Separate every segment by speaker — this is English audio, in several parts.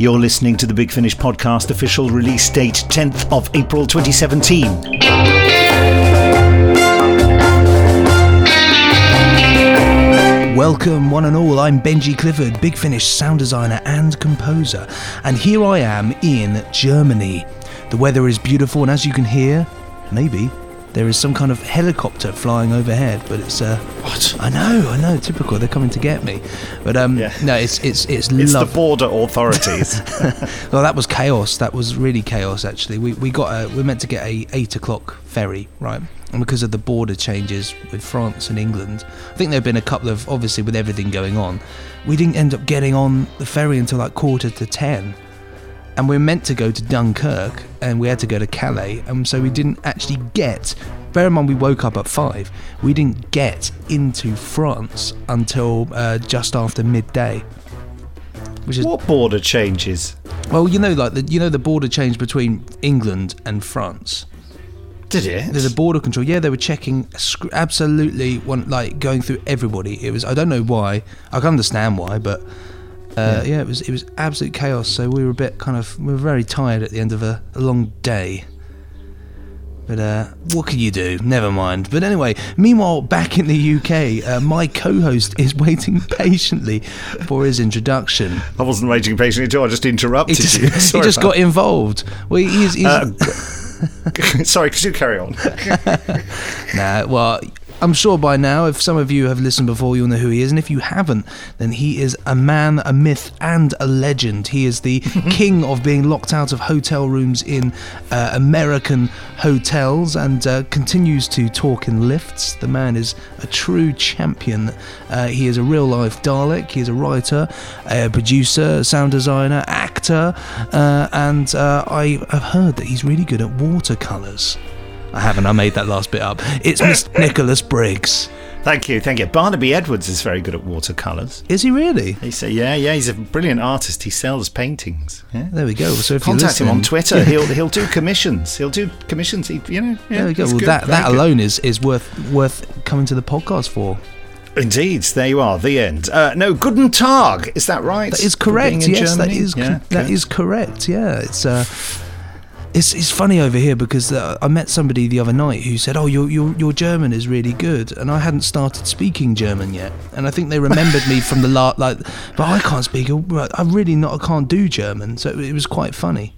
Speaker 1: You're listening to the Big Finish podcast, official release date 10th of April 2017.
Speaker 2: Welcome, one and all. I'm Benji Clifford, Big Finish sound designer and composer, and here I am in Germany. The weather is beautiful, and as you can hear, maybe there is some kind of helicopter flying overhead, but it's uh,
Speaker 1: What?
Speaker 2: I know, I know, typical. They're coming to get me, but um,
Speaker 1: Yeah.
Speaker 2: no, it's it's it's,
Speaker 1: It's the border authorities.
Speaker 2: well, that was chaos. That was really chaos. Actually, we we got a, we meant to get a eight o'clock ferry, right? And because of the border changes with France and England, I think there have been a couple of obviously with everything going on, we didn't end up getting on the ferry until like quarter to ten, and we are meant to go to Dunkirk, and we had to go to Calais, and so we didn't actually get. Bear in mind, we woke up at five. We didn't get into France until uh, just after midday, which is
Speaker 1: what border changes?
Speaker 2: well, you know, like the you know the border change between England and France.
Speaker 1: Did it?
Speaker 2: There's a border control. Yeah, they were checking absolutely one like going through everybody. It was I don't know why. I can understand why, but uh, yeah. it was it was absolute chaos. So we were a bit kind of we were very tired at the end of a, a long day. But uh, what can you do? Never mind. But anyway, meanwhile, back in the UK, uh, my co-host is waiting patiently for his introduction.
Speaker 1: I wasn't waiting patiently at all. I just
Speaker 2: He
Speaker 1: interrupted
Speaker 2: just,
Speaker 1: you.
Speaker 2: he just got involved. Well, he's, he's
Speaker 1: Uh, Sorry, could you carry on?
Speaker 2: Nah, well, I'm sure by now, if some of you have listened before, you'll know who he is. And if you haven't, then he is a man, a myth, and a legend. He is the king of being locked out of hotel rooms in uh, American hotels and uh, continues to talk in lifts. The man is a true champion. Uh, he is a real life Dalek. He is a writer, a producer, sound designer, actor, uh, and uh, I have heard that he's really good at watercolours. I haven't. I made that last bit up. It's Mr. Nicholas Briggs.
Speaker 1: thank you, thank you. Barnaby Edwards is very good at watercolours.
Speaker 2: Is he really?
Speaker 1: He said, "Yeah, yeah, he's a brilliant artist. He sells paintings. Yeah.
Speaker 2: There we go. So if
Speaker 1: Contact him on Twitter. He'll he'll do commissions. He'll do commissions. He, you know, yeah,
Speaker 2: There we go. Well,
Speaker 1: good,
Speaker 2: that that
Speaker 1: good.
Speaker 2: alone is is worth worth coming to the podcast for.
Speaker 1: Indeed, there you are. The end. Uh, no, Guten Tag. Is that right?
Speaker 2: That is correct. Yes, that
Speaker 1: Germany?
Speaker 2: is
Speaker 1: Yeah,
Speaker 2: that
Speaker 1: good.
Speaker 2: correct. Yeah, it's uh, it's it's funny over here because uh, I met somebody the other night who said, "Oh, your your your German is really good," and I hadn't started speaking German yet, and I think they remembered me from the last like, but I can't speak. I'm really not. I can't do German, so it was quite funny.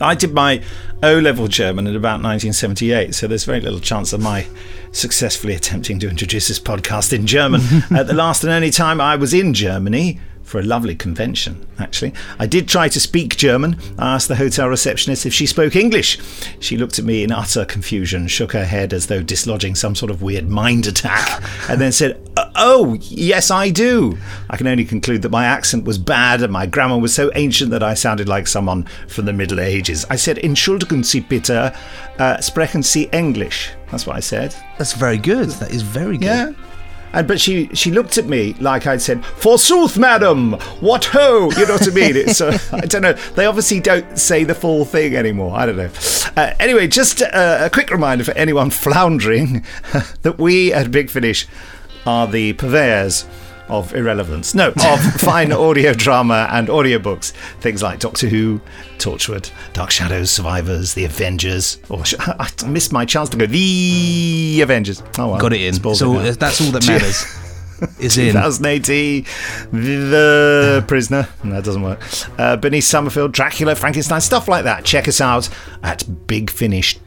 Speaker 1: I did my O level German in about 1978, so there's very little chance of my successfully attempting to introduce this podcast in German. At the last and only time I was in Germany for a lovely convention, actually, I did try to speak German. I asked the hotel receptionist if she spoke English. She looked at me in utter confusion, shook her head as though dislodging some sort of weird mind attack, and then said, "Uh, Oh, yes, I do. I can only conclude that my accent was bad and my grammar was so ancient that I sounded like someone from the Middle Ages. I said, Entschuldigen Sie bitte, uh, sprechen Sie English. That's what I said.
Speaker 2: That's very good. That is very good.
Speaker 1: Yeah. And but she she looked at me like I'd said, "Forsooth, madam, what ho?" You know what I mean? It's uh, I don't know. They obviously don't say the full thing anymore. I don't know. Uh, anyway, just uh, a quick reminder for anyone floundering that we at Big Finish are the purveyors of irrelevance. No, of fine audio drama and audiobooks. Things like Doctor Who, Torchwood, Dark Shadows, Survivors, The Avengers. Or sh- I missed my chance to go The Avengers. Oh well,
Speaker 2: Got it in. So
Speaker 1: it
Speaker 2: that's all that matters. is in.
Speaker 1: 2018, The Prisoner. No, that doesn't work. Uh, Bernice Summerfield, Dracula, Frankenstein, stuff like that. Check us out at bigfinish.com.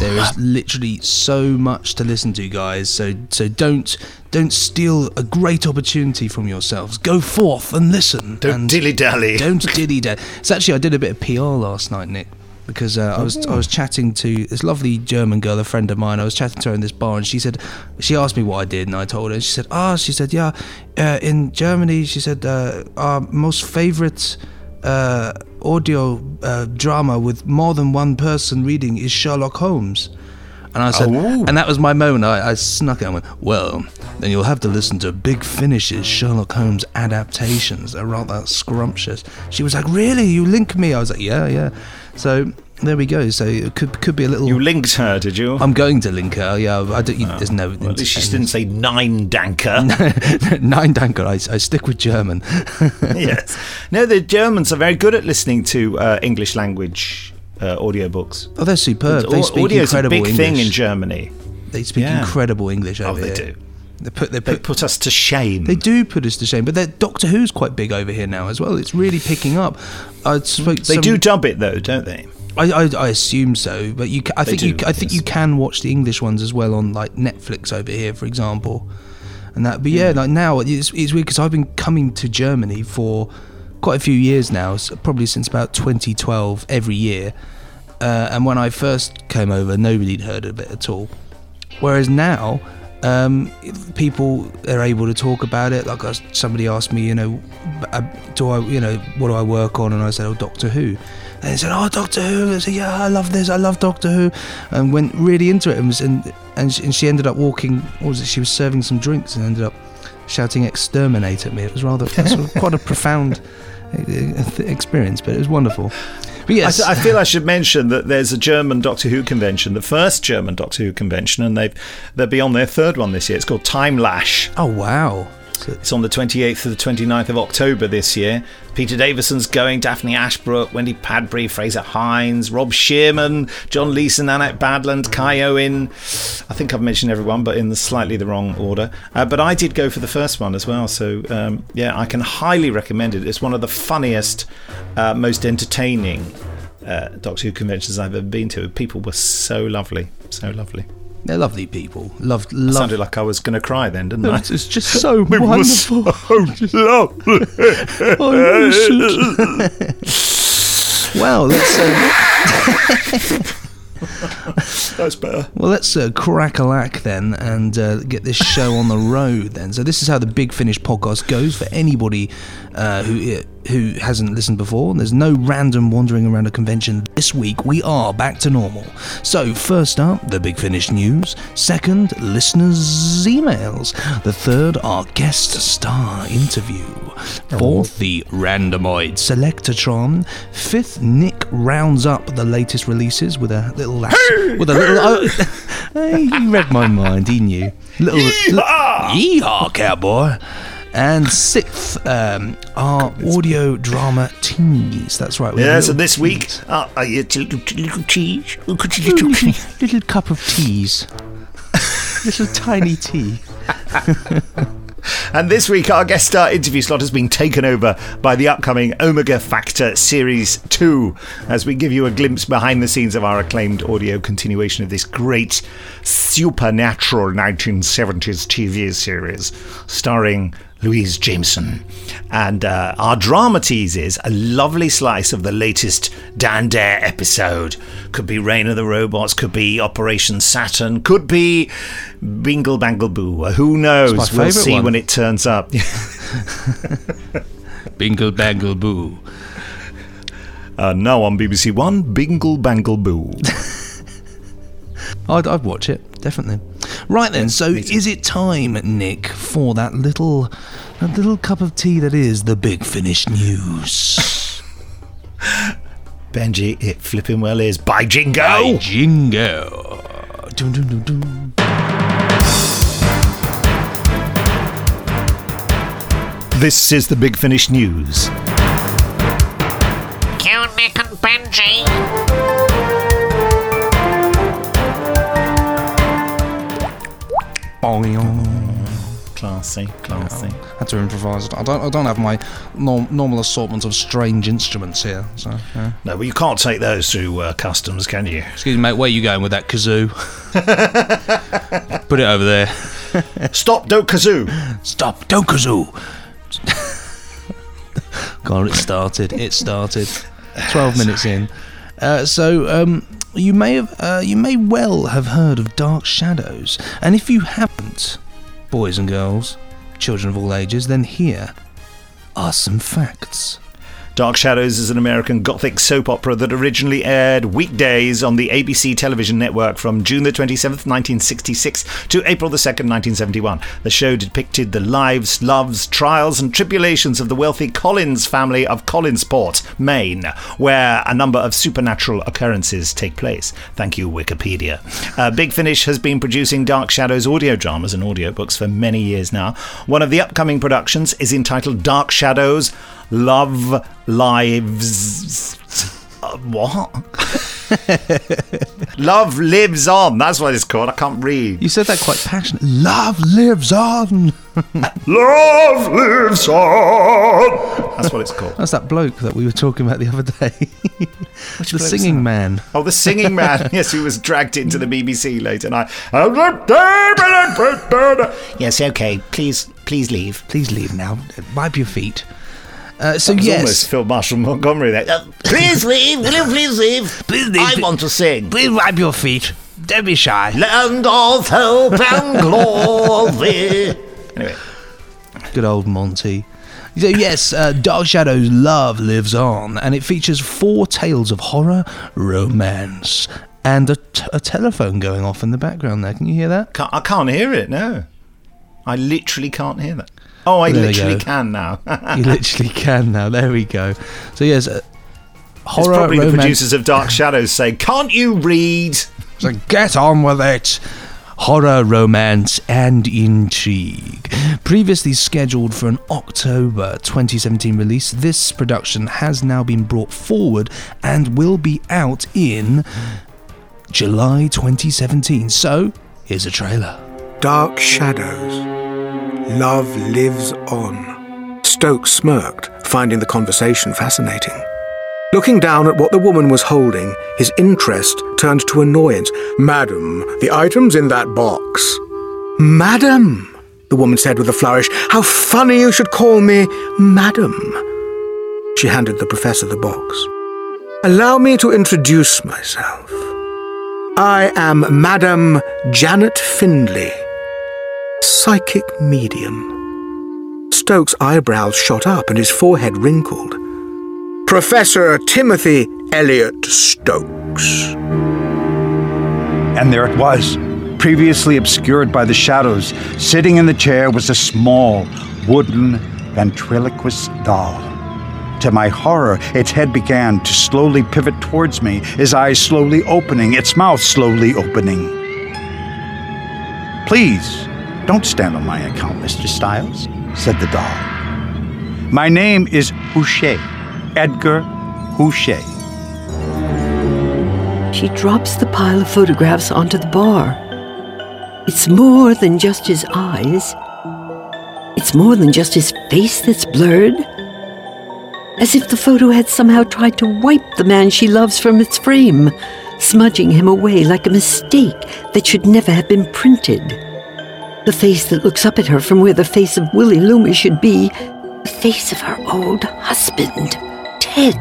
Speaker 2: There is literally so much to listen to, guys. So so don't don't steal a great opportunity from yourselves. Go forth and listen.
Speaker 1: Don't dilly dally.
Speaker 2: don't dilly dally. It's actually I did a bit of PR last night, Nick, because uh, I was I was chatting to this lovely German girl, a friend of mine. I was chatting to her in this bar, and she said she asked me what I did, and I told her. And she said, "Ah," she said, "Yeah, uh, in Germany," she said, uh, "our most favorite." Uh, audio uh, drama with more than one person reading is Sherlock Holmes. And I said,
Speaker 1: Oh.
Speaker 2: and that was my moment. I, I snuck it. I went, well, then you'll have to listen to Big Finish's Sherlock Holmes adaptations. They're rather scrumptious. She was like, really? You link me? I was like, yeah, yeah. So there we go. So it could could be a little.
Speaker 1: You linked her, did you?
Speaker 2: I'm going to link her. Yeah, I don't. You, there's no.
Speaker 1: well, she didn't say nine danker.
Speaker 2: Nine danker. I, I stick with German.
Speaker 1: yes. No, the Germans are very good at listening to uh, English language uh, audiobooks.
Speaker 2: Oh, they're superb. They speak
Speaker 1: Audio's a
Speaker 2: incredible
Speaker 1: big
Speaker 2: English.
Speaker 1: thing in Germany.
Speaker 2: They speak
Speaker 1: Yeah.
Speaker 2: incredible English over Oh,
Speaker 1: they
Speaker 2: here.
Speaker 1: do.
Speaker 2: They put they
Speaker 1: They
Speaker 2: put
Speaker 1: put us to shame.
Speaker 2: They do put us to shame, but Doctor Who's quite big over here now as well. It's really picking up. I spoke.
Speaker 1: They
Speaker 2: some-
Speaker 1: do dub it though, don't they?
Speaker 2: I, I, I assume so, but you. I
Speaker 1: They
Speaker 2: think you.
Speaker 1: do,
Speaker 2: I think you can watch the English ones as well on like Netflix over here, for example. And that, but yeah, like now it's, it's weird because I've been coming to Germany for quite a few years now, s probably since about 2012, every year. Uh, and when I first came over, nobody'd heard of it at all. Whereas now, um, people are able to talk about it. Like I, somebody asked me, you know, uh, do I, you know, what do I work on? And I said, oh, Doctor Who. And he said, oh, Doctor Who. I said, yeah, I love this. I love Doctor Who. And went really into it. And was, and, and, she, and she ended up walking. What was it? She was serving some drinks and ended up shouting "exterminate" at me. It was rather quite a profound uh, experience, but it was wonderful. But
Speaker 1: I,
Speaker 2: yes,
Speaker 1: th- I feel I should mention that there's a German Doctor Who convention, the first German Doctor Who convention, and they've they'll be on their third one this year. It's called Time Lash.
Speaker 2: oh wow.
Speaker 1: It's on the 28th to the 29th of October this year. Peter Davison's going, Daphne Ashbrook, Wendy Padbury, Fraser Hines, Rob Shearman, John Leeson, Annette Badland, Kai Owen. I think I've mentioned everyone, but in the slightly the wrong order. Uh, but I did go for the first one as well. So, um, yeah, I can highly recommend it. It's one of the funniest, uh, most entertaining uh, Doctor Who conventions I've ever been to. People were so lovely. So lovely.
Speaker 2: They're lovely people. Loved,
Speaker 1: I
Speaker 2: love.
Speaker 1: sounded like I was going to cry then, didn't I?
Speaker 2: It's just so
Speaker 1: It was
Speaker 2: wonderful.
Speaker 1: so lovely.
Speaker 2: Well, let's uh,
Speaker 1: That's better.
Speaker 2: well let's uh, crack a lack then and uh, get this show on the road then. So this is how the Big Finish podcast goes for anybody uh, who who hasn't listened before. There's no random wandering around a convention. This week we are back to normal. So first up, the Big Finish news. Second, listeners' emails. The third, our guest star interview. Fourth, the randomoid selectatron. Fifth, Nick rounds up the latest releases with a little lass- with a little. Oh, he read my mind. He knew. Little.
Speaker 1: Yeehaw!
Speaker 2: Yeehaw, cowboy. And sixth, um, our audio drama tease. That's right.
Speaker 1: Yes, and this week,
Speaker 2: teas.
Speaker 1: uh, uh, it's a little, little cheese. Little
Speaker 2: little, little cup of teas. little tiny tea.
Speaker 1: And this week, our guest star interview slot has been taken over by the upcoming Omega Factor Series 2, as we give you a glimpse behind the scenes of our acclaimed audio continuation of this great supernatural 1970s TV series, starring Louise Jameson. And uh, our drama tease is a lovely slice of the latest Dan Dare episode. Could be Reign of the Robots, could be Operation Saturn, could be Bingle Bangle Boo. Who knows?
Speaker 2: my
Speaker 1: we'll see
Speaker 2: one.
Speaker 1: when it turns up.
Speaker 2: Bingle bangle boo.
Speaker 1: Uh, now on BBC One, Bingle Bangle Boo.
Speaker 2: I'd, I'd watch it definitely. Right then, so is it time, Nick, for that little, that little cup of tea that is the Big Finish news?
Speaker 1: Benji, it flipping well is. By Jingo!
Speaker 2: By Jingo. Dun, dun, dun, dun.
Speaker 1: This is the Big Finish News.
Speaker 3: Cue Nick and Benji.
Speaker 2: Boing.
Speaker 1: Classy, classy.
Speaker 2: Had to improvise. I don't. I don't have my norm, normal assortment of strange instruments here. So, yeah.
Speaker 1: No, but you can't take those through uh, customs, can you?
Speaker 2: excuse me, mate. Where you going with that kazoo? Put it over there.
Speaker 1: Stop, don't kazoo!
Speaker 2: Stop! Don't kazoo. God, it started. It started. Twelve minutes in. Uh, so um, you may have, uh, you may well have heard of Dark Shadows, and if you haven't, boys and girls, children of all ages, then here are some facts.
Speaker 1: Dark Shadows is an American gothic soap opera that originally aired weekdays on the ABC television network from June the 27th, 1966 to April the 2nd, 1971. The show depicted the lives, loves, trials, and tribulations of the wealthy Collins family of Collinsport, Maine, where a number of supernatural occurrences take place. Thank you, Wikipedia. Uh, Big Finish has been producing Dark Shadows audio dramas and audiobooks for many years now. One of the upcoming productions is entitled Dark Shadows Love Lives. Uh, what? Love lives on. That's what it's called. I can't read.
Speaker 2: You said that quite passionate. Love lives on.
Speaker 1: Love lives on. That's what it's called.
Speaker 2: That's that bloke that we were talking about the other day. the singing man.
Speaker 1: Oh, the singing man. yes, who was dragged into the BBC late at night. Yes, okay. Please, please leave.
Speaker 2: Please leave now. Wipe your feet. Uh, so yes,
Speaker 1: almost Field Marshal Montgomery there. Uh, please leave. Will you please leave?
Speaker 2: Please leave.
Speaker 1: I want to sing.
Speaker 2: please wipe your feet. Don't be shy.
Speaker 1: Land of hope and glory. Anyway,
Speaker 2: Good old Monty. So yes, uh, Dark Shadows Love lives on, and it features four tales of horror, romance, and a, t- a telephone going off in the background. There, can you hear that?
Speaker 1: can't, I can't hear it. No, I literally can't hear that. Oh, I
Speaker 2: There
Speaker 1: literally can now.
Speaker 2: You literally can now. There we go. So yes, uh,
Speaker 1: It's
Speaker 2: horror,
Speaker 1: probably the producers of Dark Shadows saying, "Can't you read?"
Speaker 2: So get on with it. Horror, romance, and intrigue. Previously scheduled for an October 2017 release, this production has now been brought forward and will be out in July 2017. So, here's a trailer.
Speaker 4: Dark shadows. Love lives on. Stokes smirked, finding the conversation fascinating. Looking down at what the woman was holding, his interest turned to annoyance. Madam, the items in that box. Madam, the woman said with a flourish. How funny you should call me Madam. She handed the professor the box. Allow me to introduce myself. I am Madam Janet Findlay psychic medium. Stokes' eyebrows shot up and his forehead wrinkled. Professor Timothy Elliot Stokes.
Speaker 5: And there it was, previously obscured by the shadows. Sitting in the chair was a small, wooden, ventriloquist doll. To my horror, its head began to slowly pivot towards me, its eyes slowly opening, its mouth slowly opening. Please, don't stand on my account, Mr. Styles, said the doll. My name is Houchet, Edgar Houchet.
Speaker 6: She drops the pile of photographs onto the bar. It's more than just his eyes. It's more than just his face that's blurred. As if the photo had somehow tried to wipe the man she loves from its frame, smudging him away like a mistake that should never have been printed. The face that looks up at her from where the face of Willie Loomis should be, the face of her old husband, Ted.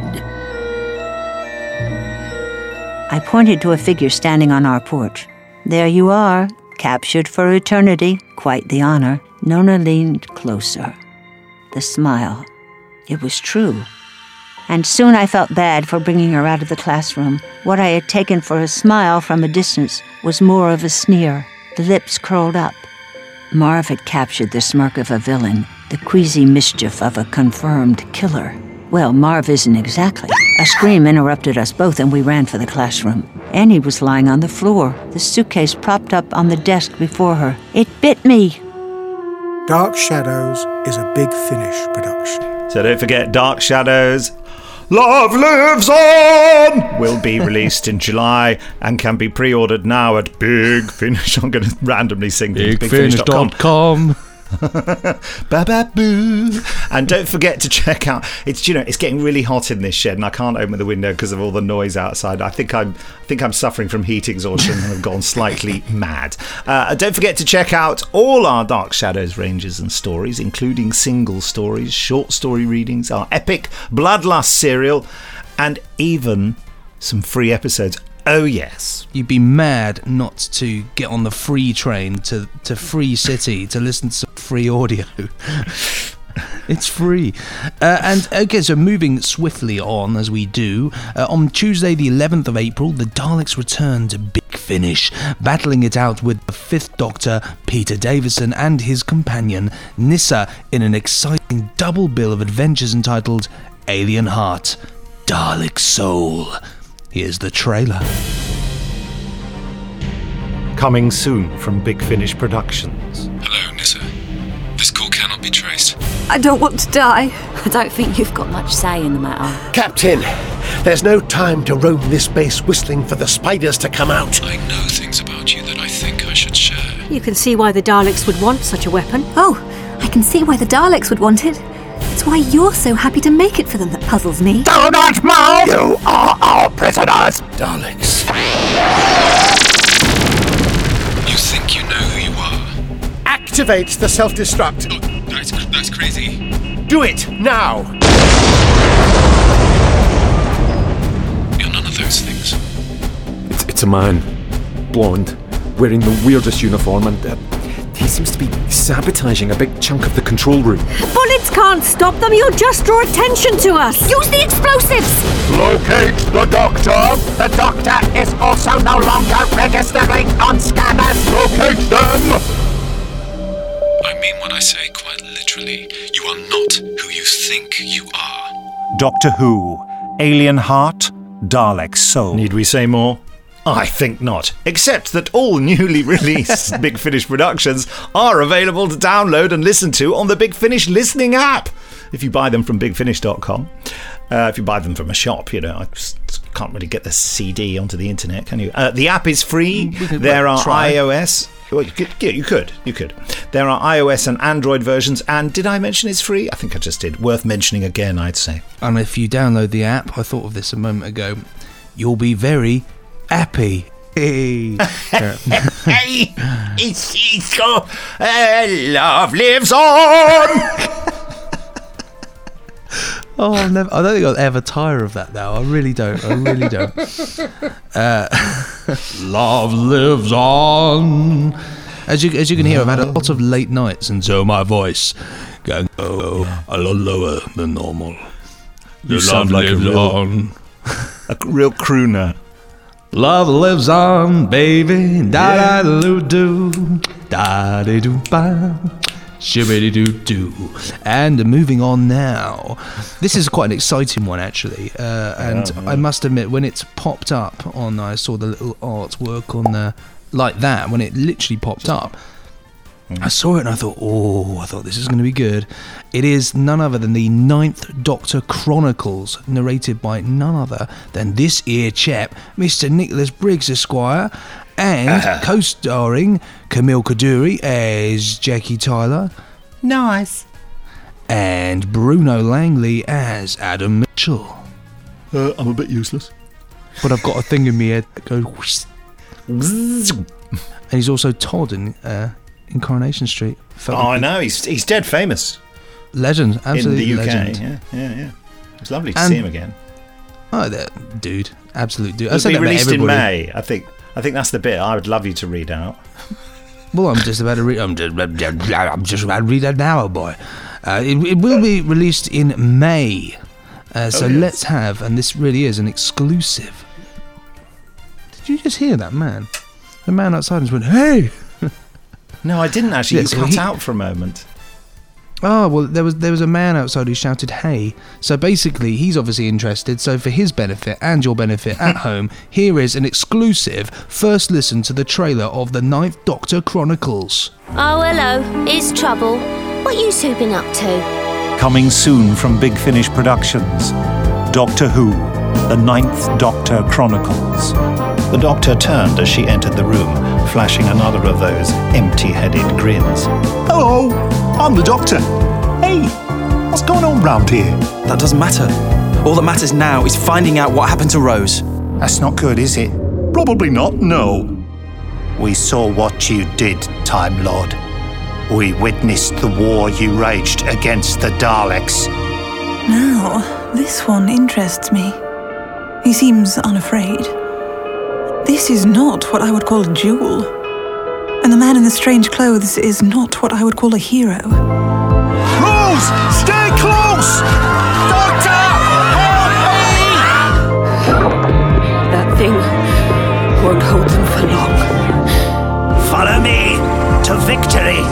Speaker 7: I pointed to a figure standing on our porch. There you are, captured for eternity. Quite the honor. Nona leaned closer. The smile. It was true. And soon I felt bad for bringing her out of the classroom. What I had taken for a smile from a distance was more of a sneer. The lips curled up. Marv had captured the smirk of a villain, the queasy mischief of a confirmed killer. Well, Marv isn't exactly. A scream interrupted us both, and we ran for the classroom. Annie was lying on the floor, the suitcase propped up on the desk before her. It bit me!
Speaker 4: Dark Shadows is a big finish production.
Speaker 1: So don't forget Dark Shadows. Love Lives On will be released in July and can be pre-ordered now at Big Finish. I'm going to randomly sing things. BigFinish.com.
Speaker 2: Bigfinish.com.
Speaker 1: Ba ba boo. And don't forget to check out. It's you know it's getting really hot in this shed, and I can't open the window because of all the noise outside. I think I'm I think I'm suffering from heat exhaustion and have gone slightly mad. Uh, don't forget to check out all our Dark Shadows ranges and stories, including single stories, short story readings, our epic Bloodlust serial, and even some free episodes. Oh yes.
Speaker 2: You'd be mad not to get on the free train to, to Free City to listen to some free audio. It's free. Uh, and okay, so moving swiftly on as we do, uh, on Tuesday, the 11th of April, the Daleks return to Big Finish, battling it out with the Fifth Doctor, Peter Davison, and his companion, Nyssa, in an exciting double bill of adventures entitled Alien Heart, Dalek Soul. Here's the trailer.
Speaker 1: Coming soon from Big Finish Productions.
Speaker 8: Hello, Nyssa. This call cannot be traced.
Speaker 6: I don't want to die.
Speaker 9: I don't think you've got much say in the matter.
Speaker 10: Captain, there's no time to roam this base whistling for the spiders to come out.
Speaker 8: I know things about you that I think I should share.
Speaker 11: You can see why the Daleks would want such a weapon.
Speaker 12: Oh, I can see why the Daleks would want it. It's why you're so happy to make it for them that puzzles me.
Speaker 10: Do not move! You are our prisoners! Daleks.
Speaker 8: You think you know who you are?
Speaker 10: Activate the self destruct.
Speaker 8: Oh, that's, that's crazy.
Speaker 10: Do it now!
Speaker 8: You're none of those things.
Speaker 13: It's, it's a man. Blonde. Wearing the weirdest uniform and uh, he seems to be sabotaging a big chunk of the control room.
Speaker 11: Bullets can't stop them. You'll just draw attention to us.
Speaker 12: Use the explosives!
Speaker 10: Locate the doctor! The doctor is also no longer registering on scanners! Locate them!
Speaker 8: I mean what I say quite literally. You are not who you think you are.
Speaker 5: Doctor Who, Alien Heart, Dalek Soul.
Speaker 1: Need we say more? I think not. Except that all newly released Big Finish productions are available to download and listen to on the Big Finish listening app. If you buy them from bigfinish.com. Uh, if you buy them from a shop, you know, I can't really get the CD onto the internet, can you? Uh, the app is free. There are
Speaker 2: try.
Speaker 1: iOS. Well, you could, yeah, you could, you could. There are iOS and Android versions, and did I mention it's free? I think I just did. Worth mentioning again, I'd say.
Speaker 2: And if you download the app, I thought of this a moment ago, you'll be very happy. Hey.
Speaker 1: Hey, it's, it's go, uh, love lives on.
Speaker 2: Oh, I've never, I don't think I'll ever tire of that now. I really don't. I really don't. Uh, love lives on. As you as you can hear, I've had a lot of late nights, and so my voice going oh, a lot lower than normal.
Speaker 1: You sound like a real-
Speaker 2: on.
Speaker 1: A real crooner.
Speaker 2: Love lives on, baby. Da da do do, da de do ba, shibbity doo doo. And moving on now. This is quite an exciting one, actually. Uh, and I must admit, when it's popped up on, I saw the little artwork on the like that. When it literally popped up, I saw it and I thought, oh, I thought this is going to be good. It is none other than the Ninth Doctor Chronicles, narrated by none other than this ear chap, Mr. Nicholas Briggs Esquire, and co-starring Camille Coduri as Jackie Tyler,
Speaker 1: Nice.
Speaker 2: and Bruno Langley as Adam Mitchell.
Speaker 1: Uh, I'm a bit useless.
Speaker 2: But I've got a thing in my head that goes. whoosh. And he's also Todd in uh, in Coronation Street.
Speaker 1: Oh, I know. He's he's dead famous
Speaker 2: Legend, absolutely in
Speaker 1: the UK.
Speaker 2: legend.
Speaker 1: Yeah, yeah, yeah. It's lovely to
Speaker 2: And-
Speaker 1: see him again.
Speaker 2: Oh, that dude, absolute dude. I
Speaker 1: It'll
Speaker 2: said
Speaker 1: be released in. May. I think. I think that's the bit I would love you to read out.
Speaker 2: Well, I'm just about to read. I'm just, I'm just about to read that now, boy. Uh, it, it will be released in May. Uh, so
Speaker 1: Oh, yes.
Speaker 2: let's have, and this really is an exclusive. Did you just hear that man? The man outside just went, "Hey!"
Speaker 1: No, I didn't actually.
Speaker 2: Yeah,
Speaker 1: you
Speaker 2: so
Speaker 1: cut
Speaker 2: he-
Speaker 1: out for a moment.
Speaker 2: Oh well, there was there was a man outside who shouted "Hey!" So basically, he's obviously interested. So for his benefit and your benefit at home, here is an exclusive first listen to the trailer of the Ninth Doctor Chronicles.
Speaker 14: Oh, hello. It's Trouble. What you two been up to?
Speaker 5: Coming soon from Big Finish Productions, Doctor Who, The Ninth Doctor Chronicles.
Speaker 1: The doctor turned as she entered the room, flashing another of those empty-headed grins.
Speaker 15: Hello, I'm the doctor. Hey, what's going on round here?
Speaker 16: That doesn't matter. All that matters now is finding out what happened to Rose.
Speaker 5: That's not good, is it?
Speaker 15: Probably not, no.
Speaker 5: We saw what you did, Time Lord. We witnessed the war you raged against the Daleks.
Speaker 17: Now, this one interests me. He seems unafraid. This is not what I would call a duel. And the man in the strange clothes is not what I would call a hero.
Speaker 15: Rose! Stay close! Doctor! Help me!
Speaker 6: That thing won't hold them for long.
Speaker 18: Follow me to victory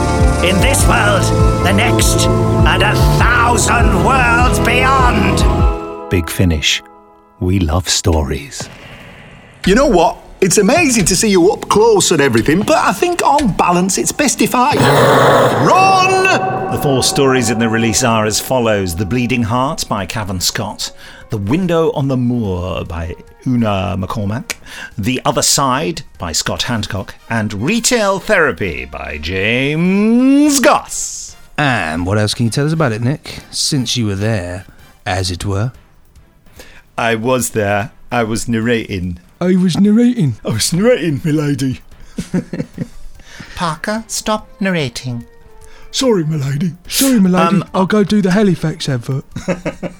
Speaker 18: in this world, the next, and a thousand worlds beyond.
Speaker 1: Big Finish. We love stories.
Speaker 15: You know what? It's amazing to see you up close and everything, but I think on balance it's best if I. Run!
Speaker 1: The four stories in the release are as follows The Bleeding Heart by Cavan Scott, The Window on the Moor by Una McCormack, The Other Side by Scott Handcock, and Retail Therapy by James Goss.
Speaker 2: And what else can you tell us about it, Nick? Since you were there, as it were.
Speaker 1: I was there. I was narrating.
Speaker 2: I was narrating.
Speaker 1: I was narrating, milady.
Speaker 3: Parker, stop narrating.
Speaker 2: Sorry, milady. Sorry, milady.
Speaker 1: Um,
Speaker 2: I'll go do the Halifax advert.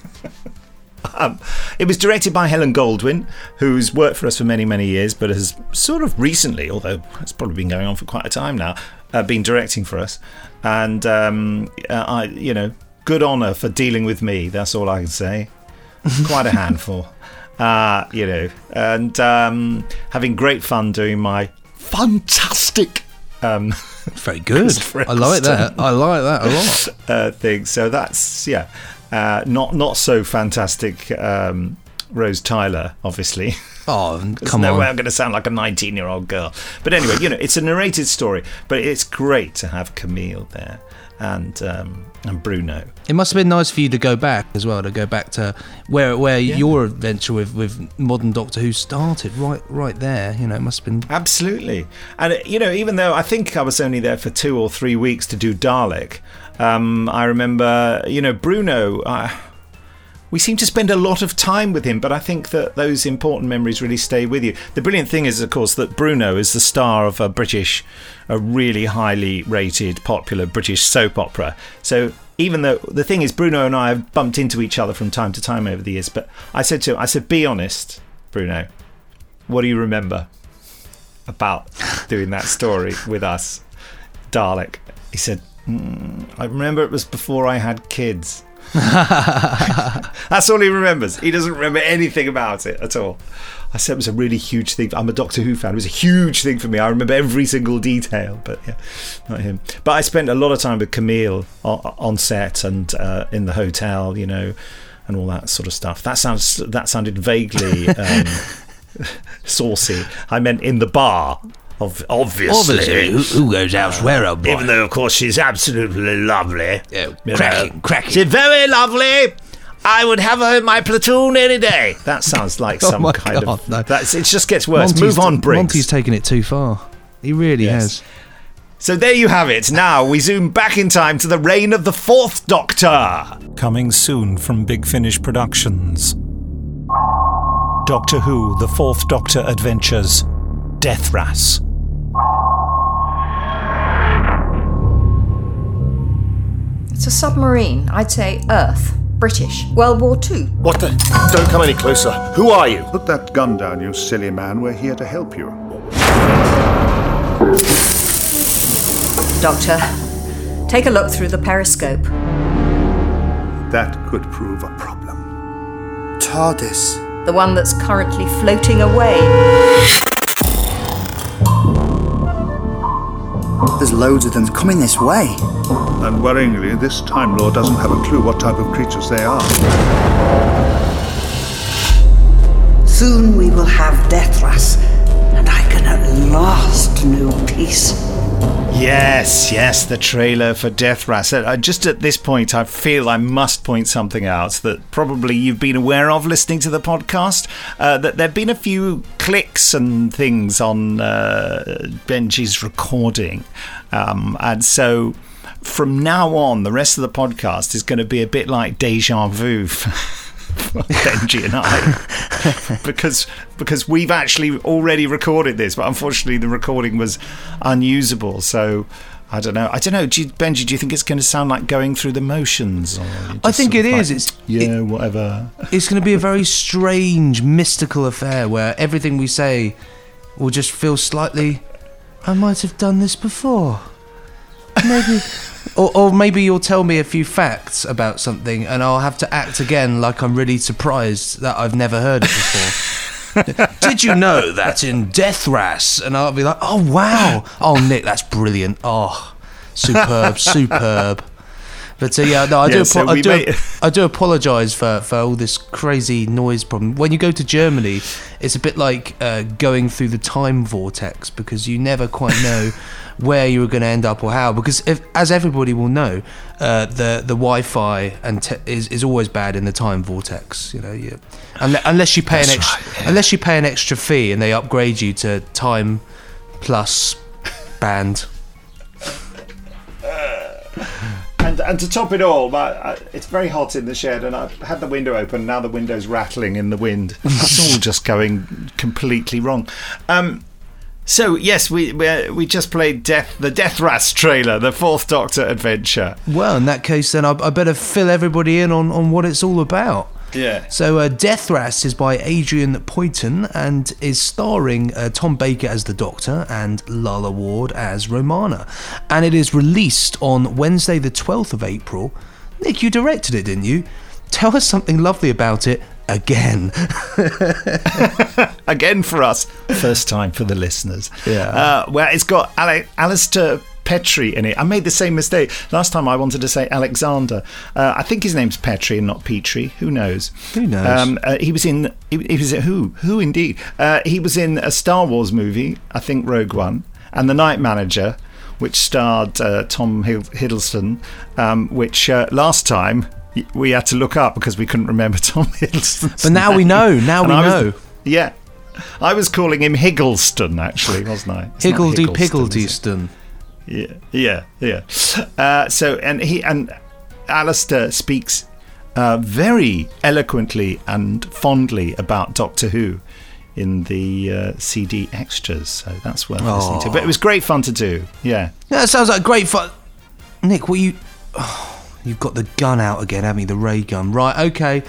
Speaker 1: Um, it was directed by Helen Goldwyn, who's worked for us for many, many years, but has sort of recently, although it's probably been going on for quite a time now, uh, been directing for us. And um, uh, I, you know, good honour for dealing with me. That's all I can say. Quite a handful, uh, you know, and um, having great fun doing my fantastic. Um,
Speaker 2: Very good. I like that. I like that a lot.
Speaker 1: uh, thing. So that's yeah, uh, not not so fantastic. Um, Rose Tyler, obviously.
Speaker 2: Oh, come
Speaker 1: no
Speaker 2: on.
Speaker 1: way I'm going to sound like a 19 year old girl. But anyway, you know, it's a narrated story, but it's great to have Camille there and um, and Bruno.
Speaker 2: It must have been nice for you to go back as well, to go back to where where your adventure with, with modern Doctor Who started, right right there. You know, it must have been
Speaker 1: Absolutely. And, you know, even though I think I was only there for two or three weeks to do Dalek, um, I remember, you know, Bruno. Uh, we seem to spend a lot of time with him, but I think that those important memories really stay with you. The brilliant thing is, of course, that Bruno is the star of a British, a really highly rated, popular British soap opera. So even though the thing is, Bruno and I have bumped into each other from time to time over the years, but I said to him, I said, be honest, Bruno, what do you remember about doing that story with us, Dalek? He said, "Mm, I remember it was before I had kids. That's all he remembers. He doesn't remember anything about it at all. I said it was a really huge thing. I'm a Doctor Who fan. It was a huge thing for me. I remember every single detail, but yeah, not him. But I spent a lot of time with Camille on, on set and uh, in the hotel, you know, and all that sort of stuff. That sounds that sounded vaguely um, saucy. I meant in the bar. Of, obviously,
Speaker 2: Obviously, who- who goes elsewhere, old boy?
Speaker 1: Even though, of course, she's absolutely lovely. You know,
Speaker 2: cracking, cracking.
Speaker 1: She's very lovely. I would have her in my platoon any day. That sounds like
Speaker 2: Oh
Speaker 1: some
Speaker 2: my
Speaker 1: kind
Speaker 2: God,
Speaker 1: of.
Speaker 2: no.
Speaker 1: That's it. Just gets worse.
Speaker 2: Monty's-
Speaker 1: Move on, Briggs.
Speaker 2: Monty's taken it too far. He really
Speaker 1: Yes.
Speaker 2: has.
Speaker 1: So there you have it. Now we zoom back in time to the reign of the Fourth Doctor. Coming soon from Big Finish Productions. Doctor Who: The Fourth Doctor Adventures. Dethras.
Speaker 19: It's a submarine. I'd say Earth. British. World War Two.
Speaker 20: What the? Don't come any closer. Who are you?
Speaker 21: Put that gun down, you silly man. We're here to help you.
Speaker 19: Doctor, take a look through the periscope.
Speaker 21: That could prove a problem.
Speaker 19: TARDIS. The one that's currently floating away.
Speaker 22: There's loads of them coming this way.
Speaker 21: And worryingly, this Time Lord doesn't have a clue what type of creatures they are.
Speaker 22: Soon we will have Dethras, and I can at last know peace.
Speaker 1: Yes, yes, the trailer for Dethras. Uh, just at this point, I feel I must point something out that probably you've been aware of listening to the podcast. Uh, that there have been a few clicks and things on uh, Benji's recording. Um, and so from now on, the rest of the podcast is going to be a bit like deja vu. Benji and I, because because we've actually already recorded this, but unfortunately the recording was unusable. So I don't know. I don't know. Do you, Benji, do you think it's going to sound like going through the motions?
Speaker 2: I think it is.
Speaker 1: like,
Speaker 2: It's
Speaker 1: yeah, whatever.
Speaker 2: It's going to be a very strange, mystical affair where everything we say will just feel slightly. I might have done this before. Maybe. Or, or maybe you'll tell me a few facts about something, and I'll have to act again like I'm really surprised that I've never heard it before. Did you know that in Death Dethras? And I'll be like, oh wow, oh Nick, that's brilliant. Oh, superb, superb. But uh, yeah, no, I do.
Speaker 1: So
Speaker 2: apo- I do.
Speaker 1: made-
Speaker 2: I do apologise for, for all this crazy noise problem. When you go to Germany, it's a bit like uh, going through the time vortex because you never quite know where you're going to end up or how. Because if, as everybody will know, uh, the the Wi-Fi and te- is is always bad in the time vortex. You know, you, unle- unless you pay an
Speaker 1: That's
Speaker 2: extra unless you pay an extra fee and they upgrade you to time plus band.
Speaker 1: And, and to top it all, my, uh, it's very hot in the shed, and I've had the window open. Now the window's rattling in the wind. It's all just going completely wrong. Um, so yes, we we, we just played Death the Dethras trailer, the Fourth Doctor adventure.
Speaker 2: Well, in that case, then I, I better fill everybody in on, on what it's all about.
Speaker 1: Yeah.
Speaker 2: So, uh, Dethras is by Adrian Poynton and is starring uh, Tom Baker as the Doctor and Lalla Ward as Romana. And it is released on Wednesday, the 12th of April. Nick, you directed it, didn't you? Tell us something lovely about it again.
Speaker 1: Again for us, first time for the listeners.
Speaker 2: Yeah.
Speaker 1: Uh, well, it's got Ale- Alistair Petrie in it. I made the same mistake last time. I wanted to say Alexander. Uh, I think his name's Petrie and not Petrie. Who knows?
Speaker 2: Who knows?
Speaker 1: Um, uh, he was in. He, he was in who? Who indeed? Uh, he was in a Star Wars movie. I think Rogue One and The Night Manager. Which starred uh, Tom Hiddleston, um, which uh, last time y- we had to look up because we couldn't remember Tom Hiddleston.
Speaker 2: But now we know, now
Speaker 1: And
Speaker 2: we
Speaker 1: was-
Speaker 2: know.
Speaker 1: yeah. I was calling him Higgleston, actually, wasn't I? It's
Speaker 2: Higgledy Piggledy
Speaker 1: Yeah, yeah, yeah. Uh, so, and he and Alistair speaks uh, very eloquently and fondly about Doctor Who in the uh, CD extras. So that's worth listening to. But it was great fun to do. Yeah.
Speaker 2: Yeah, that sounds like great fun. Nick, what you. Oh, you've got the gun out again, haven't you? The ray gun. Right, okay.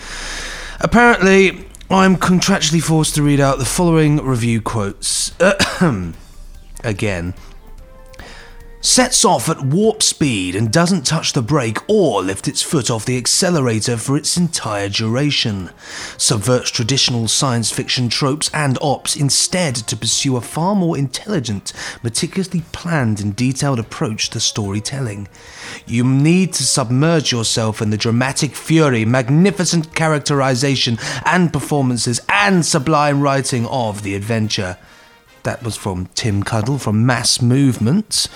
Speaker 2: Apparently, I'm contractually forced to read out the following review quotes. again. Sets off at warp speed and doesn't touch the brake or lift its foot off the accelerator for its entire duration. Subverts traditional science fiction tropes and ops instead to pursue a far more intelligent, meticulously planned and detailed approach to storytelling. You need to submerge yourself in the dramatic fury, magnificent characterization and performances, and sublime writing of the adventure. That was from Tim Cundle from Mass Movement.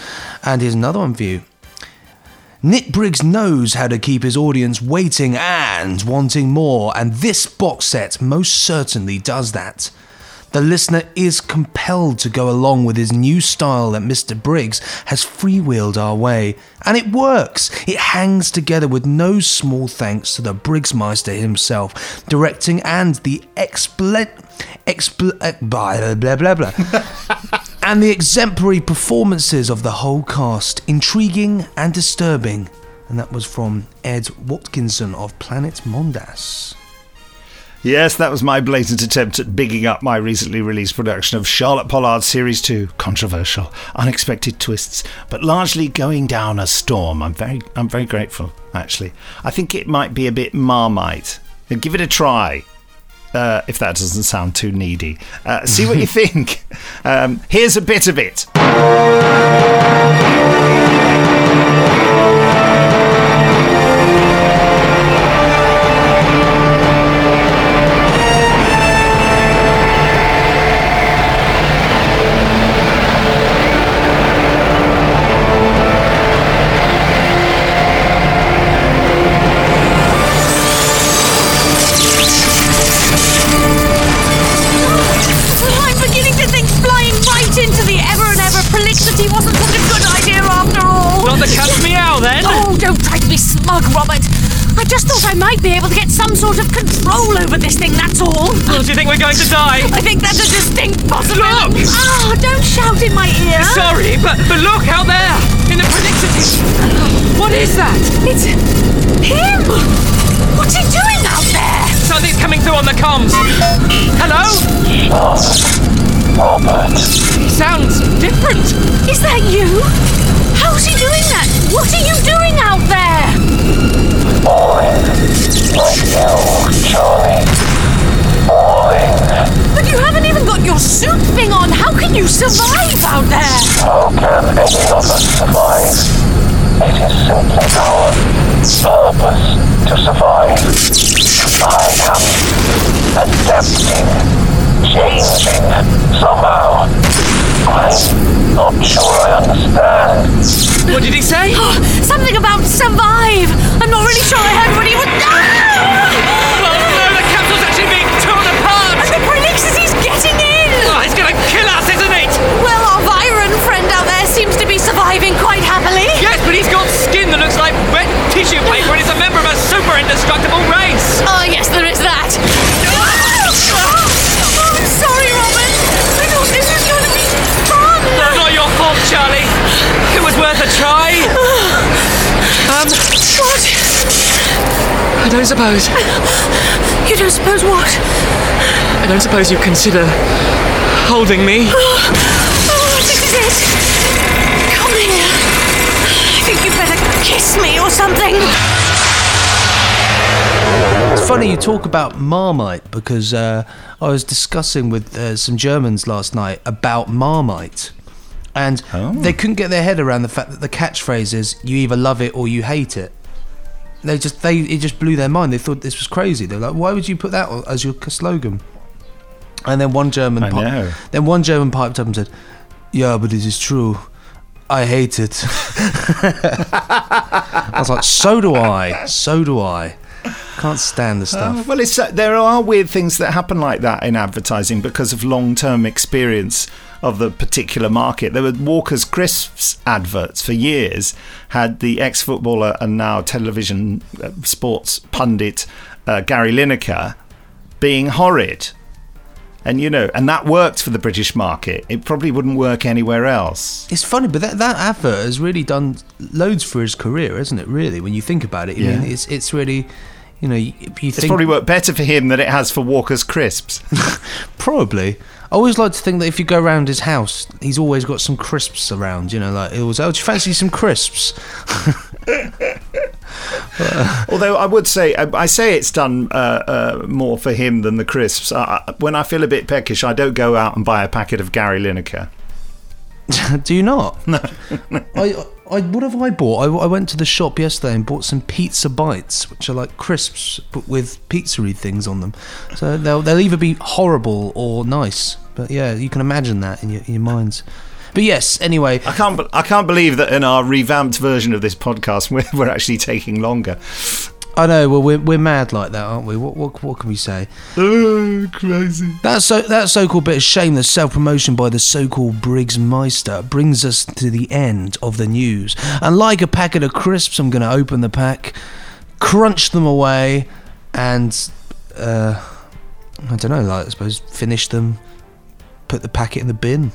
Speaker 2: And here's another one for you. Nick Briggs knows how to keep his audience waiting and wanting more, and this box set most certainly does that. The listener is compelled to go along with his new style that Mr. Briggs has freewheeled our way, and it works. It hangs together with no small thanks to the Briggsmeister himself, directing and the expl expl eh, blah blah blah blah. and the exemplary performances of the whole cast, intriguing and disturbing. And that was from Ed Watkinson of Planet Mondas.
Speaker 1: Yes, that was my blatant attempt at bigging up my recently released production of Charlotte Pollard Series 2. Controversial, unexpected twists, but largely going down a storm. I'm very I'm very grateful, actually. I think it might be a bit marmite. Give it a try. Uh, if that doesn't sound too needy. Uh, see what you think. Um, here's a bit of it.
Speaker 11: Don't
Speaker 23: suppose.
Speaker 11: You don't suppose what?
Speaker 23: I don't suppose you consider holding me.
Speaker 11: Oh, this is it. Come here. I think you'd better kiss me or something.
Speaker 2: It's funny you talk about Marmite because uh, I was discussing with uh, some Germans last night about Marmite. And they couldn't get their head around the fact that the catchphrase is "you either love it or you hate it." They just they it just blew their mind. They thought this was crazy. They're like, "Why would you put that as your slogan?" And then one German, pi- then one German piped up and said, "Yeah, but it is true. I hate it." I was like, "So do I. So do I. Can't stand the stuff."
Speaker 1: Oh, well, it's, uh, there are weird things that happen like that in advertising because of long term experience of the particular market. There were Walker's Crisps adverts for years, had the ex footballer and now television uh, sports pundit uh, Gary Lineker being horrid. And you know, and that worked for the British market. It probably wouldn't work anywhere else.
Speaker 2: It's funny, but that, that advert has really done loads for his career, isn't it? Really, when you think about it, I
Speaker 1: Yeah.
Speaker 2: mean, it's it's really, you know, you, you
Speaker 1: It's probably worked better for him than it has for Walker's Crisps.
Speaker 2: probably. I always like to think that if you go around his house, he's always got some crisps around. You know, like it was. Oh, do you fancy some crisps?
Speaker 1: Although I would say, I, say it's done uh, uh, more for him than the crisps. When I feel a bit peckish, I don't go out and buy a packet of Gary Lineker.
Speaker 2: Do you not? No. I, I, what have I bought? I, I went to the shop yesterday and bought some pizza bites, which are like crisps but with pizzery things on them. So they'll they'll either be horrible or nice. But yeah, you can imagine that in your, in your minds. But yes, anyway,
Speaker 1: I can't. I can't believe that in our revamped version of this podcast, we're, we're actually taking longer.
Speaker 2: I know. Well, we're we're mad like that, aren't we? What what, what can we say?
Speaker 1: Oh, crazy.
Speaker 2: That so that so-called bit of shameless self-promotion by the so-called Briggs Meister brings us to the end of the news. And like a packet of crisps, I'm going to open the pack, crunch them away, and uh, I don't know. Like I suppose finish them, put the packet in the bin.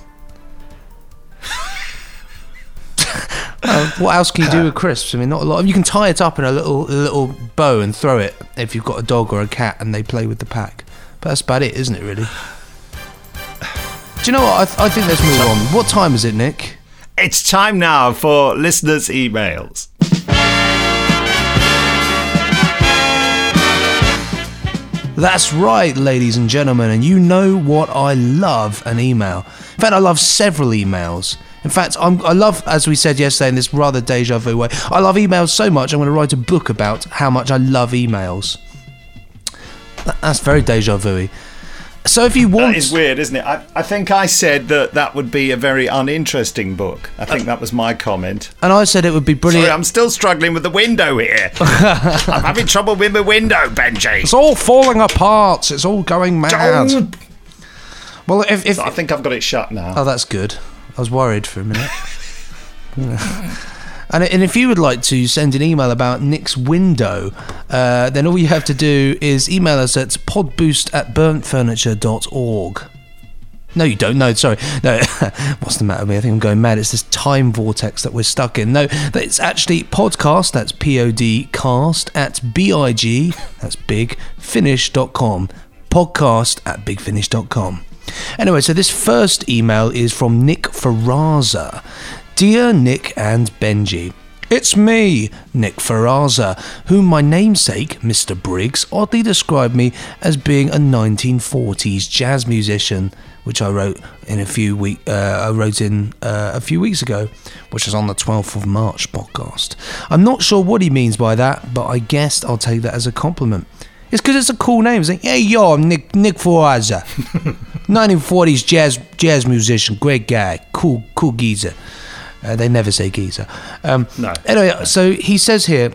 Speaker 2: Uh, what else can you do with crisps? I mean, not a lot. You can tie it up in a little a little bow and throw it if you've got a dog or a cat and they play with the pack. But that's about it, isn't it? Really. Do you know what? I, th- I think let's move on. What time is it, Nick?
Speaker 1: It's time now for listeners' emails.
Speaker 2: That's right, ladies and gentlemen, and you know what I love an email. In fact, I love several emails. In fact, I'm, I love, as we said yesterday in this rather deja vu way, I love emails so much I'm going to write a book about how much I love emails. That's very deja vu So if you want.
Speaker 1: That is weird, isn't it? I, I think I said that that would be a very uninteresting book. I think that was my comment.
Speaker 2: And I said it would be brilliant.
Speaker 1: Sorry, I'm still struggling with the window here. I'm having trouble with the window, Benji.
Speaker 2: It's all falling apart. It's all going mad.
Speaker 1: Don't.
Speaker 2: Well, if, if
Speaker 1: I think I've got it shut now.
Speaker 2: Oh, that's good. I was worried for a minute. and, and if you would like to send an email about Nick's window, uh, then all you have to do is email us at podboost at burntfurniture.org. No, you don't. No, sorry. No, what's the matter with me? I think I'm going mad. It's this time vortex that we're stuck in. No, it's actually podcast. That's P O D cast at B I G. That's big finish.com. Podcast at bigfinish.com. Anyway, so this first email is from Nick Ferraza. Dear Nick and Benji, it's me, Nick Ferraza, whom my namesake, Mr. Briggs, oddly described me as being a 1940s jazz musician, which I wrote in a few week. Uh, I wrote in uh, a few weeks ago, which was on the 12th of March podcast. I'm not sure what he means by that, but I guess I'll take that as a compliment. It's because it's a cool name. It's like, hey, yo, I'm Nick Nick Ferraza, 1940s jazz jazz musician, great guy, cool cool geezer. Uh, they never say geezer. Um,
Speaker 1: No.
Speaker 2: Anyway, so he says here,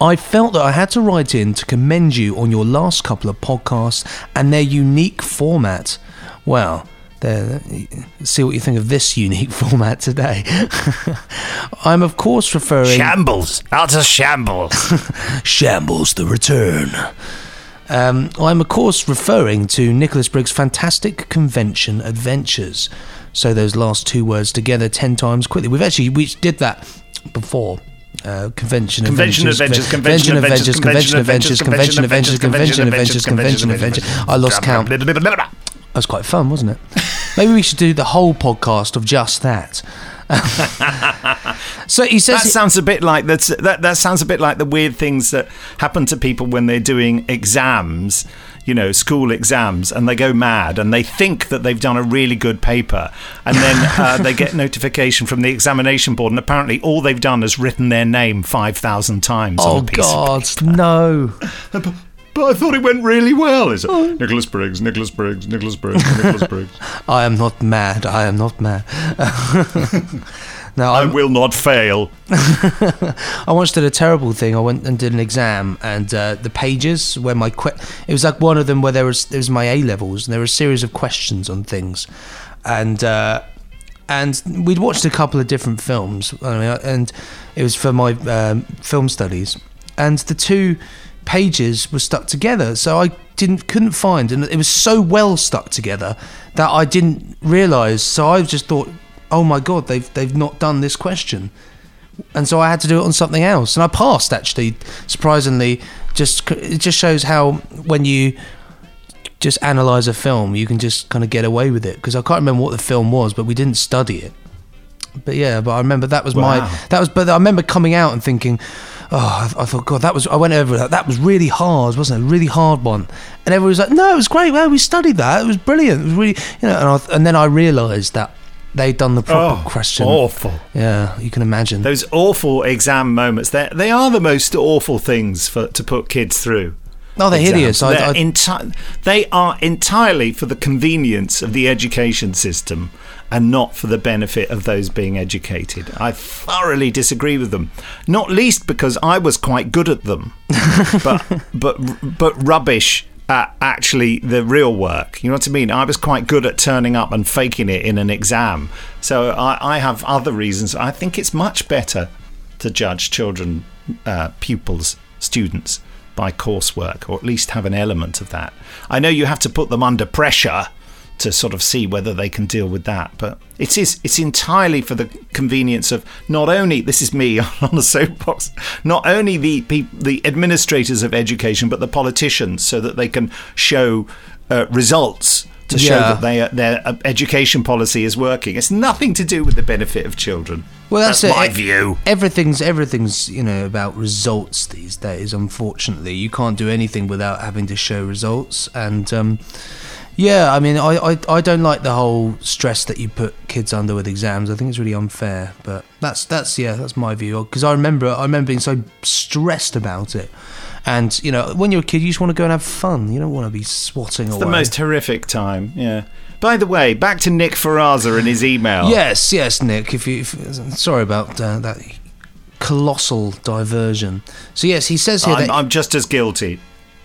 Speaker 2: I felt that I had to write in to commend you on your last couple of podcasts and their unique format. Well, there, see what you think of this unique format today. I'm, of course, referring.
Speaker 20: Shambles. Out of shambles.
Speaker 2: Shambles the Return. Um, I'm, of course, referring to Nicholas Briggs' fantastic convention adventures. So those last two words together ten times quickly. We've actually we did that before. Uh, convention, adventures.
Speaker 1: Convention
Speaker 2: adventures,
Speaker 1: convention adventures,
Speaker 2: convention adventures, convention adventures, convention adventures, convention
Speaker 1: convention
Speaker 2: adventures. I lost count. That was quite fun, wasn't it? Maybe we should do the whole podcast of just that. so he says
Speaker 1: that sounds a bit like that's that. That sounds a bit like the weird things that happen to people when they're doing exams, you know, school exams, and they go mad and they think that they've done a really good paper, and then uh, they get notification from the examination board, and apparently all they've done is written their name five thousand times.
Speaker 2: Oh
Speaker 1: on a piece of
Speaker 2: God, no!
Speaker 1: But I thought it went really well. Is it Nicholas Briggs? Nicholas Briggs? Nicholas Briggs? Nicholas Briggs?
Speaker 2: I am not mad. I am not mad. now
Speaker 1: I
Speaker 2: I'm,
Speaker 1: will not fail.
Speaker 2: I once did a terrible thing. I went and did an exam, and uh, the pages where my que- it was like one of them where there was there was my A levels, and there were a series of questions on things, and uh, and we'd watched a couple of different films, I mean, and it was for my um, film studies, and the two pages were stuck together, so I didn't couldn't find, and it was so well stuck together that I didn't realise. So I just thought, oh my god, they've they've not done this question and so I had to do it on something else, and I passed actually. Surprisingly, just it just shows how when you just analyze a film, you can just kind of get away with it. Because I can't remember what the film was, but we didn't study it. But yeah, but I remember that was my that was. But I remember coming out and thinking, oh, I, I thought, God, that was. I went over that. That was really hard, wasn't it? A really hard one. And everyone was like, No, it was great. Well, we studied that. It was brilliant. It was really, you know. And, I, and then I realised that they'd done the proper
Speaker 1: Oh,
Speaker 2: question.
Speaker 1: awful.
Speaker 2: Yeah, you can imagine.
Speaker 1: Those awful exam moments. They they are the most awful things for to put kids through.
Speaker 2: Oh, they're
Speaker 1: Exams.
Speaker 2: hideous.
Speaker 1: They're
Speaker 2: I-
Speaker 1: enti- they are entirely for the convenience of the education system and not for the benefit of those being educated. I thoroughly disagree with them. Not least because I was quite good at them, but but but rubbish at actually the real work. You know what I mean? I was quite good at turning up and faking it in an exam. So I, I have other reasons. I think it's much better to judge children, uh, pupils, students by coursework, or at least have an element of that. I know you have to put them under pressure to sort of see whether they can deal with that, but it is it's entirely for the convenience of not only this is me on the soapbox, not only the the administrators of education, but the politicians, so that they can show uh, results to show that they, their uh, education policy is working. It's nothing to do with the benefit of children.
Speaker 2: Well, that's,
Speaker 1: that's my view.
Speaker 2: Everything's everything's you know about results these days. Unfortunately, you can't do anything without having to show results. And um, yeah, I mean, I, I I don't like the whole stress that you put kids under with exams. I think it's really unfair. But that's that's yeah, that's my view. Because I remember I remember being so stressed about it. And you know, when you're a kid, you just want to go and have fun. You don't want to be swatting
Speaker 1: It's
Speaker 2: away.
Speaker 1: the most horrific time. Yeah. By the way, back to Nick Ferraza and his email.
Speaker 2: Yes, yes, Nick. If you, if, sorry about uh, that colossal diversion. So yes, he says here
Speaker 1: I'm,
Speaker 2: that
Speaker 1: I'm just as guilty.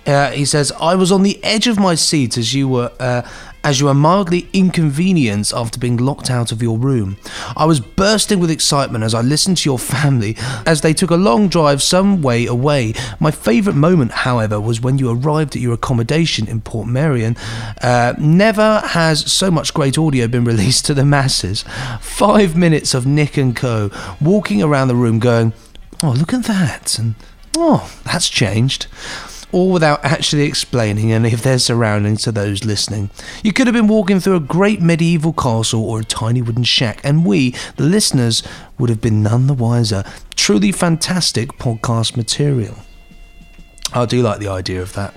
Speaker 2: Uh, he says I was on the edge of my seat as you were. Uh, as you were mildly inconvenienced after being locked out of your room. I was bursting with excitement as I listened to your family as they took a long drive some way away. My favourite moment, however, was when you arrived at your accommodation in Portmeirion. Uh, never has so much great audio been released to the masses. Five minutes of Nick and Co. walking around the room going, Oh, look at that. And oh, that's changed. All without actually explaining any of their surroundings to those listening. You could have been walking through a great medieval castle or a tiny wooden shack, and we, the listeners, would have been none the wiser. Truly fantastic podcast material. I do like the idea of that.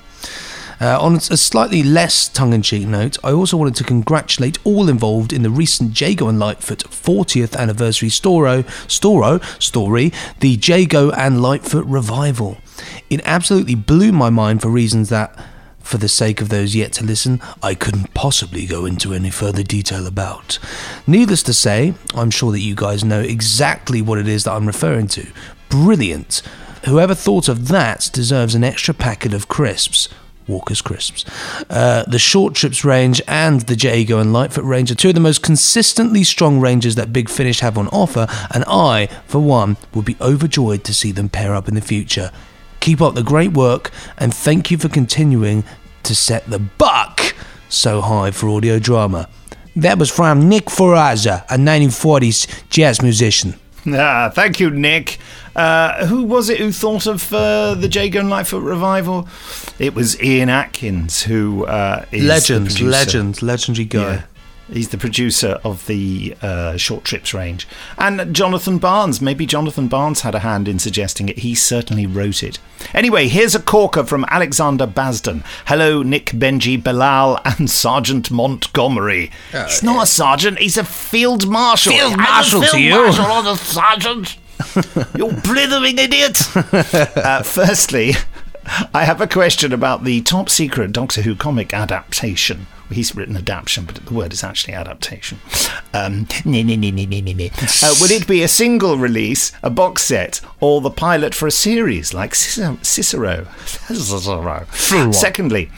Speaker 2: Uh, on a slightly less tongue in cheek note, I also wanted to congratulate all involved in the recent Jago and Lightfoot 40th anniversary Storo, Storo story, the Jago and Lightfoot revival. It absolutely blew my mind for reasons that, for the sake of those yet to listen, I couldn't possibly go into any further detail about. Needless to say, I'm sure that you guys know exactly what it is that I'm referring to. Brilliant. Whoever thought of that deserves an extra packet of crisps. Walker's Crisps. Uh, the Short Trips range and the Jago and Lightfoot range are two of the most consistently strong ranges that Big Finish have on offer, and I, for one, would be overjoyed to see them pair up in the future. Keep up the great work, and thank you for continuing to set the buck so high for audio drama. That was from Nick Faraza, a 1940s jazz musician.
Speaker 1: Ah, thank you, Nick. Uh, who was it who thought of uh, the Jago and Lightfoot revival? It was Ian Atkins, who uh, is
Speaker 2: Legend,
Speaker 1: producer.
Speaker 2: legend, legendary guy.
Speaker 1: Yeah. He's the producer of the uh, Short Trips range. And Jonathan Barnes, maybe Jonathan Barnes had a hand in suggesting it. He certainly wrote it. Anyway, here's a corker from Alexander Basden. Hello, Nick, Benji, Bilal, and Sergeant Montgomery. he's not a sergeant, he's a field marshal.
Speaker 20: Field
Speaker 1: I'm
Speaker 20: marshal to
Speaker 1: field
Speaker 20: you.
Speaker 1: marshal, not a sergeant. you blithering idiot. uh, firstly, I have a question about the top secret Doctor Who comic adaptation. He's written adaptation, but the word is actually adaptation. Um, nee, nee, nee, nee, nee, nee. Uh, would it be a single release, a box set, or the pilot for a series like? Cicero? Cicero. Secondly,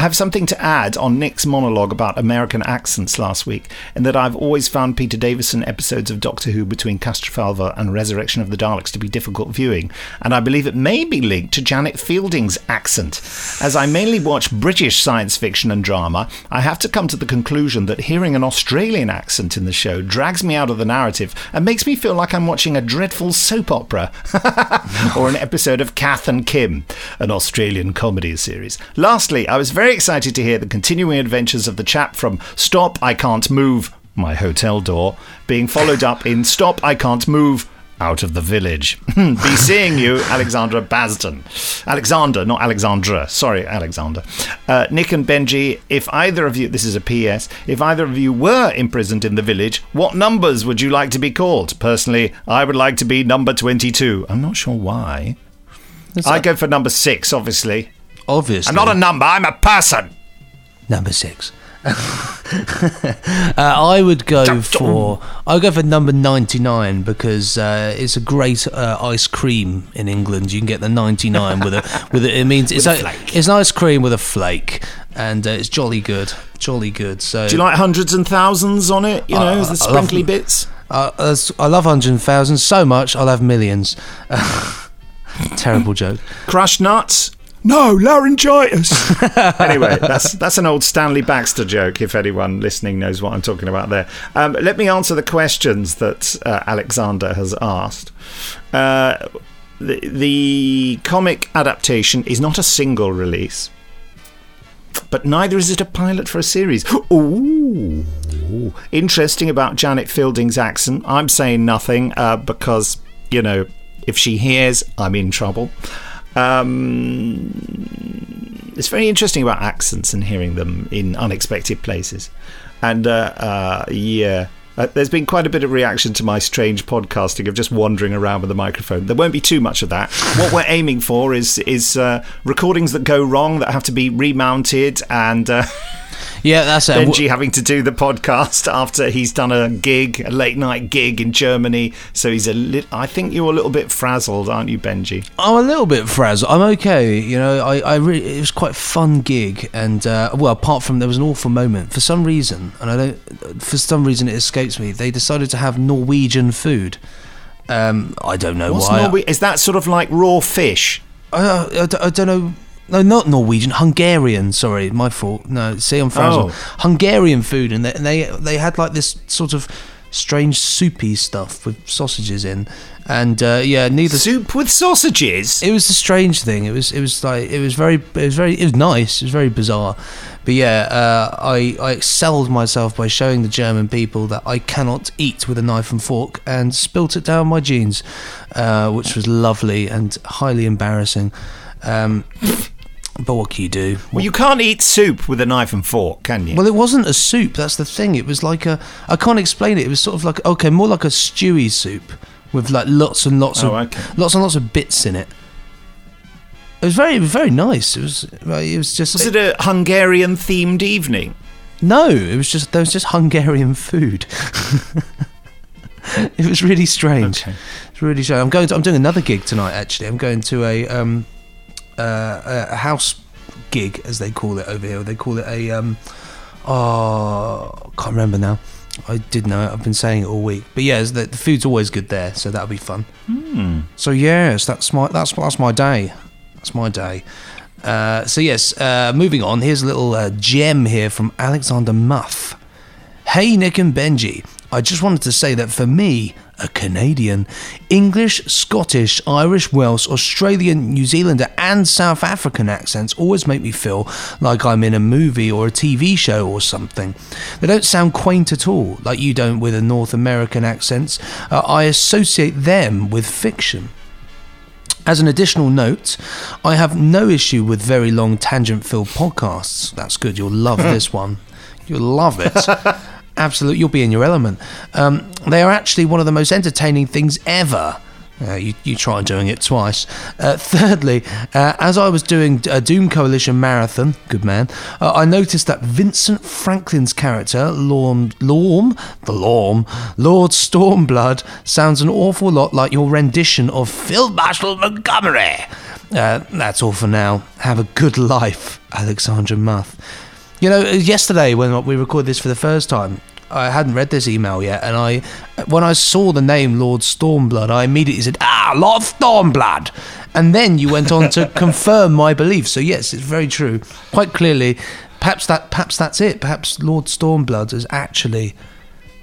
Speaker 1: I have something to add on Nick's monologue about American accents last week, in that I've always found Peter Davison episodes of Doctor Who between Castrovalva and Resurrection of the Daleks to be difficult viewing, and I believe it may be linked to Janet Fielding's accent. As I mainly watch British science fiction and drama, I have to come to the conclusion that hearing an Australian accent in the show drags me out of the narrative and makes me feel like I'm watching a dreadful soap opera or an episode of Kath and Kim, an Australian comedy series. Lastly, I was very excited to hear the continuing adventures of the chap from Stop, I Can't Move, my hotel door, being followed up in Stop, I Can't Move. Out of the village. Be seeing you, Alexandra Basden. Alexander, not Alexandra. Sorry, Alexander. Uh, Nick and Benji, if either of you, this is a PS, if either of you were imprisoned in the village, what numbers would you like to be called? Personally, I would like to be number 22. I'm not sure why. I go for number six, obviously.
Speaker 2: Obviously.
Speaker 1: I'm not a number, I'm a person.
Speaker 2: Number six. uh, I would go for I go for number ninety nine because uh, it's a great uh, ice cream in England. You can get the ninety nine with a with a, it means it's
Speaker 1: a
Speaker 2: it's an ice cream with a flake and uh, it's jolly good, jolly good. So
Speaker 1: Do you like hundreds and thousands on it? You know,
Speaker 2: Uh,
Speaker 1: the
Speaker 2: I love
Speaker 1: sprinkly bits?
Speaker 2: I, as- I love thousands so much. I'll have millions. Terrible joke.
Speaker 1: Crushed nuts? No, laryngitis. anyway, that's that's an old Stanley Baxter joke. If anyone listening knows what I'm talking about there, um, let me answer the questions that uh, Alexander has asked. Uh, the, the comic adaptation is not a single release, but neither is it a pilot for a series. Ooh, interesting about Janet Fielding's accent. I'm saying nothing uh, because you know if she hears, I'm in trouble. Um, it's very interesting about accents and hearing them in unexpected places. And uh, uh, yeah, uh, there's been quite a bit of reaction to my strange podcasting of just wandering around with a microphone. There won't be too much of that. what we're aiming for is is uh, recordings that go wrong that have to be remounted and. Uh,
Speaker 2: Yeah, that's it.
Speaker 1: Benji having to do the podcast after he's done a gig, a late night gig in Germany. So he's a lit. I think you're a little bit frazzled, aren't you, Benji?
Speaker 2: I'm a little bit frazzled. I'm okay. You know, I, I really, it was quite a fun gig, and uh, well, apart from there was an awful moment for some reason, and I don't, for some reason it escapes me. They decided to have Norwegian food. Um, I don't know
Speaker 1: What's
Speaker 2: why.
Speaker 1: Norwe- is that sort of like raw fish?
Speaker 2: I, I, I don't know. No, not Norwegian. Hungarian. Sorry, my fault. No, see, I'm frazzled.
Speaker 1: Oh.
Speaker 2: Hungarian food, and they, and they they had like this sort of strange soupy stuff with sausages in, and uh, yeah, neither
Speaker 1: soup with sausages.
Speaker 2: It was a strange thing. It was it was like it was very it was very it was nice. It was very bizarre, but yeah, uh, I I excelled myself by showing the German people that I cannot eat with a knife and fork, and spilt it down my jeans, uh, which was lovely and highly embarrassing. Um, but what can you do?
Speaker 1: Well, you can't eat soup with a knife and fork, can you?
Speaker 2: Well, it wasn't a soup. That's the thing. It was like a. I can't explain it. It was sort of like okay, more like a stewy soup with like lots and lots
Speaker 1: Oh,
Speaker 2: of
Speaker 1: okay.
Speaker 2: lots and lots of bits in it. It was very very nice. It was it was just.
Speaker 1: Was it a Hungarian themed evening?
Speaker 2: No, it was just there was just Hungarian food. it was really strange. It's really strange. I'm going. To, I'm doing another gig tonight. Actually, I'm going to a um, uh, a house gig, as they call it over here. They call it a um, oh, can't remember now. I did know it. I've been saying it all week. But yeah, the, the food's always good there, so that'll be fun.
Speaker 1: Hmm.
Speaker 2: So yes, that's my that's that's my day. That's my day. Uh, so yes, uh, moving on. Here's a little uh, gem here from Alexander Muff. Hey Nick and Benji, I just wanted to say that for me, a Canadian, English, Scottish, Irish, Welsh, Australian, New Zealander, and South African accents always make me feel like I'm in a movie or a TV show or something. They don't sound quaint at all, like you don't with the North American accents. Uh, I associate them with fiction. As an additional note, I have no issue with very long tangent filled podcasts. That's good. You'll love this one. You'll love it. Absolutely. You'll be in your element. Um, they are actually one of the most entertaining things ever. Uh, you, you try doing it twice. Uh, thirdly, uh, as I was doing a Doom Coalition marathon, good man, uh, I noticed that Vincent Franklin's character, Lorm, Lorm, the Lorm, Lord Stormblood, sounds an awful lot like your rendition of Field Marshal Montgomery. Uh, that's all for now. Have a good life, Alexandra Muth. You know, yesterday when we recorded this for the first time, I hadn't read this email yet, and I, when I saw the name Lord Stormblood, I immediately said, "Ah, Lord Stormblood," and then you went on to confirm my belief. So yes, it's very true. Quite clearly, perhaps that, perhaps that's it. Perhaps Lord Stormblood is actually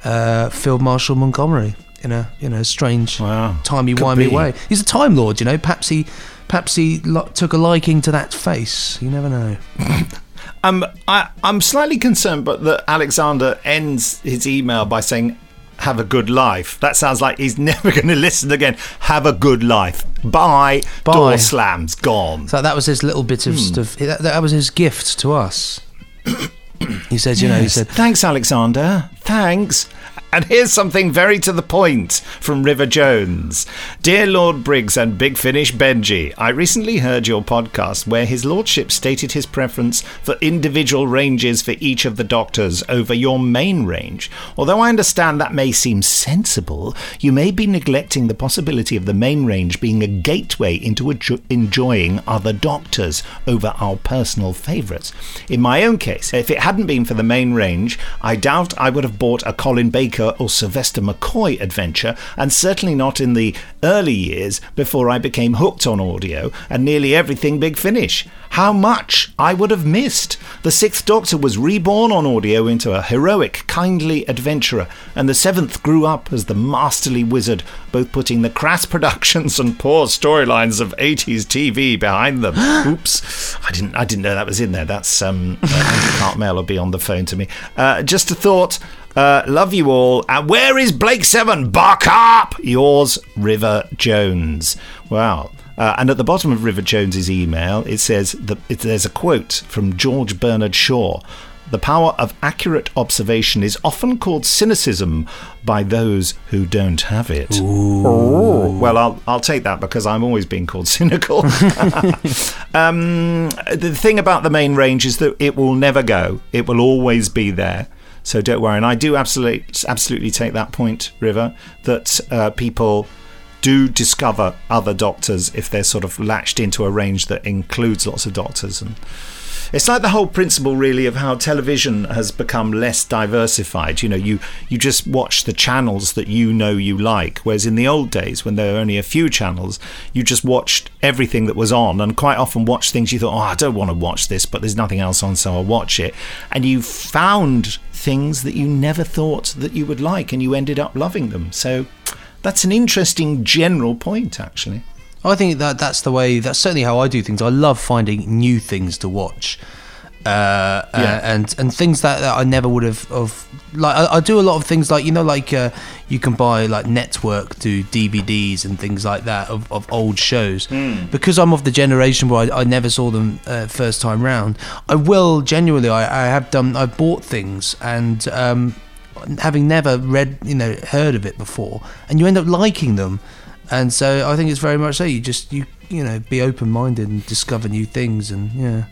Speaker 2: uh, Field Marshal Montgomery in a in a strange, timey wimey way. He's a Time Lord, you know. Perhaps he, perhaps he lo- took a liking to that face. You never know.
Speaker 1: Um, I, I'm slightly concerned, but that Alexander ends his email by saying, "Have a good life." That sounds like he's never going to listen again. Have a good life. Bye.
Speaker 2: Bye.
Speaker 1: Door slams. Gone.
Speaker 2: So that was his little bit of
Speaker 1: Hmm.
Speaker 2: stuff. That, that was his gift to us. he said, you know, he said,
Speaker 1: "Thanks, Alexander. Thanks." And here's something very to the point from River Jones. Dear Lord Briggs and Big Finish Benji, I recently heard your podcast where his lordship stated his preference for individual ranges for each of the doctors over your main range. Although I understand that may seem sensible, you may be neglecting the possibility of the main range being a gateway into enjo- enjoying other doctors over our personal favourites. In my own case, if it hadn't been for the main range, I doubt I would have bought a Colin Baker or Sylvester McCoy adventure, and certainly not in the early years before I became hooked on audio and nearly everything Big Finish. How much I would have missed! The Sixth Doctor was reborn on audio into a heroic, kindly adventurer, and the Seventh grew up as the masterly wizard, both putting the crass productions and poor storylines of 80s TV behind them. Oops, I didn't, I didn't know that was in there. That's um, uh, Cartmel will be on the phone to me. Uh, just a thought. Uh, love you all. And where is Blake Seven? Buck up! Yours, River Jones. Wow. Uh, and at the bottom of River Jones's email, it says that it, there's a quote from George Bernard Shaw. The power of accurate observation is often called cynicism by those who don't have it. Oh. Well, I'll, I'll take that because I'm always being called cynical. um, the thing about the main range is that it will never go, it will always be there. So don't worry. And I do absolutely, absolutely take that point, River, that uh, people do discover other doctors if they're sort of latched into a range that includes lots of doctors. And It's like the whole principle, really, of how television has become less diversified. You know, you you just watch the channels that you know you like, whereas in the old days, when there were only a few channels, you just watched everything that was on, and quite often watched things you thought, oh, I don't want to watch this, but there's nothing else on, so I'll watch it, and you found things that you never thought that you would like, and you ended up loving them. So that's an interesting general point, actually.
Speaker 2: I think that that's the way. That's certainly how I do things. I love finding new things to watch, uh, uh, and and things that, that I never would have. Of like, I, I do a lot of things like you know, like uh, you can buy like network to DVDs and things like that of, of old shows.
Speaker 1: Hmm.
Speaker 2: Because I'm of the generation where I, I never saw them uh, first time round. I will genuinely. I, I have done. I've bought things and. Um, having never read, you know, heard of it before, and you end up liking them, and so I think it's very much so. You just you you know be open minded and discover new things, and yeah.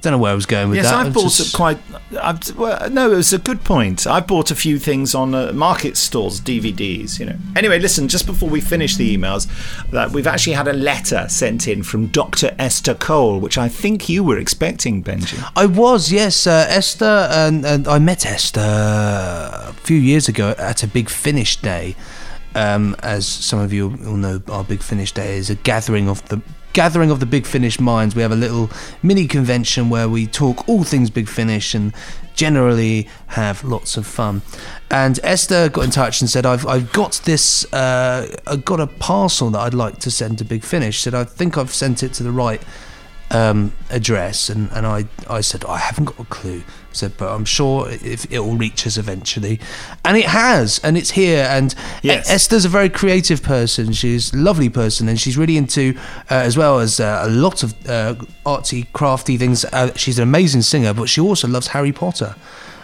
Speaker 2: Don't know where I was going with
Speaker 1: yes,
Speaker 2: that.
Speaker 1: I've
Speaker 2: I'm
Speaker 1: bought
Speaker 2: just-
Speaker 1: quite. I've, well, no, it was a good point. I bought a few things on uh, market stalls, DVDs. You know. Anyway, listen. Just before we finish the emails, that we've actually had a letter sent in from Dr. Esther Cole, which I think you were expecting, Benji.
Speaker 2: I was, yes, uh, Esther, and, and I met Esther a few years ago at a Big Finish Day. Um, as some of you will know, our Big Finish Day is a gathering of the gathering of the Big Finish minds. We have a little mini convention where we talk all things Big Finish and generally have lots of fun. And Esther got in touch and said, "I've I've got this. Uh, I've got a parcel that I'd like to send to Big Finish." Said, "I think I've sent it to the right." um, address, and, and I, I said I haven't got a clue. Said, but I'm sure if it will reach us eventually, and it has, and it's here. And E- Esther's a very creative person. She's a lovely person, and she's really into uh, as well as uh, a lot of uh, artsy, crafty things. Uh, she's an amazing singer, but she also loves Harry Potter.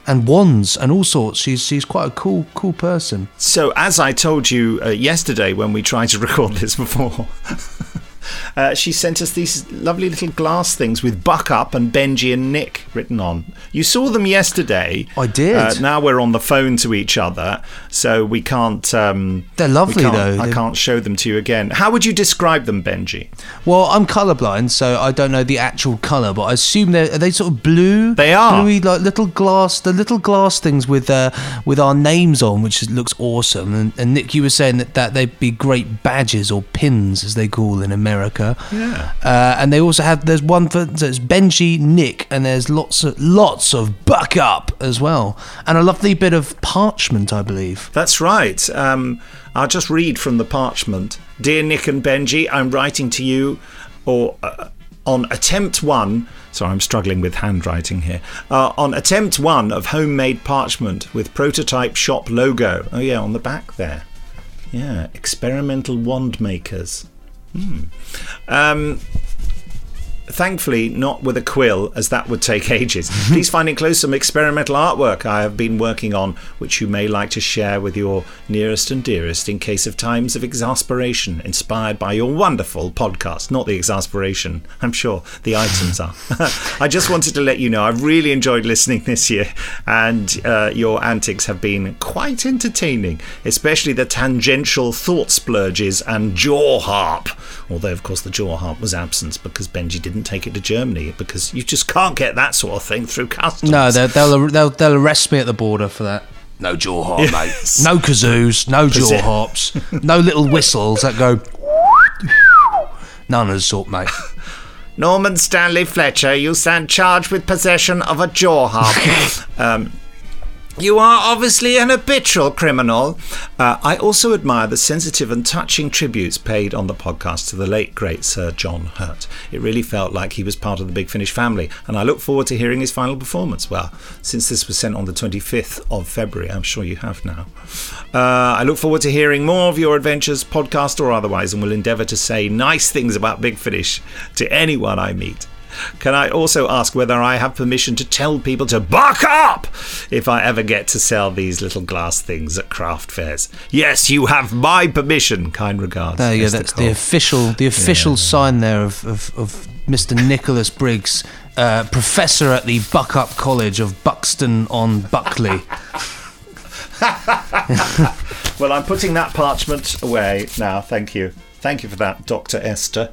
Speaker 2: And wands and all sorts. She's she's quite a cool cool person.
Speaker 1: So, as I told you uh, yesterday when we tried to record this before, uh, she sent us these lovely little glass things with Buck Up and Benji and Nick written on. You saw them yesterday.
Speaker 2: I did.
Speaker 1: Uh, now we're on the phone to each other, so we can't. Um,
Speaker 2: They're lovely,
Speaker 1: can't-
Speaker 2: though.
Speaker 1: I
Speaker 2: They're-
Speaker 1: can't show them to you again. How would you describe them, Benji?
Speaker 2: Well, I'm colourblind, so I don't know the actual colour, but I assume they're are they sort of blue.
Speaker 1: They are.
Speaker 2: bluey, like little glass, the little glass things with uh, with our names on, which looks awesome. And, and Nick, you were saying that, that they'd be great badges or pins, as they call in America.
Speaker 1: Yeah.
Speaker 2: Uh, and they also have there's one for there's Benji, Nick, and there's lots of lots of buck up as well, and a lovely bit of parchment, I believe.
Speaker 1: That's right. Um, I'll just read from the parchment. Dear Nick and Benji, I'm writing to you or uh, on attempt one. Sorry, I'm struggling with handwriting here. Uh, on attempt one of homemade parchment with prototype shop logo. Oh, yeah, on the back there. Yeah, experimental wand makers. Hmm. Um, Thankfully, not with a quill, as that would take ages. Please find enclosed some experimental artwork I have been working on, which you may like to share with your nearest and dearest in case of times of exasperation, inspired by your wonderful podcast. Not the exasperation, I'm sure the items are. I just wanted to let you know I've really enjoyed listening this year, and uh, your antics have been quite entertaining, especially the tangential thought splurges and jaw harp. Although, of course, the jaw harp was absent because Benji didn't take it to Germany because you just can't get that sort of thing through customs.
Speaker 2: No, they'll, they'll they'll they'll arrest me at the border for that. No jaw harp,
Speaker 1: Yes.
Speaker 2: mate. No kazoos, no jaw
Speaker 1: Possess-
Speaker 2: harps, no little whistles that go. None of the sort, mate.
Speaker 1: Norman Stanley Fletcher, you stand charged with possession of a jaw harp. um, you are obviously an habitual criminal. Uh, I also admire the sensitive and touching tributes paid on the podcast to the late, great Sir John Hurt. It really felt like he was part of the Big Finish family, and I look forward to hearing his final performance. Well, since this was sent on the 25th of February, I'm sure you have now. Uh, I look forward to hearing more of your adventures, podcast or otherwise, and will endeavour to say nice things about Big Finish to anyone I meet. Can I also ask whether I have permission to tell people to buck up if I ever get to sell these little glass things at craft fairs? Yes, you have my permission. Kind regards.
Speaker 2: There you go. That's
Speaker 1: Cole.
Speaker 2: the official the official sign there of, of, of Mr. Nicholas Briggs, uh, professor at the Buck Up College of Buxton on Buckley.
Speaker 1: well, I'm putting that parchment away now. Thank you. Thank you for that, Dr. Esther.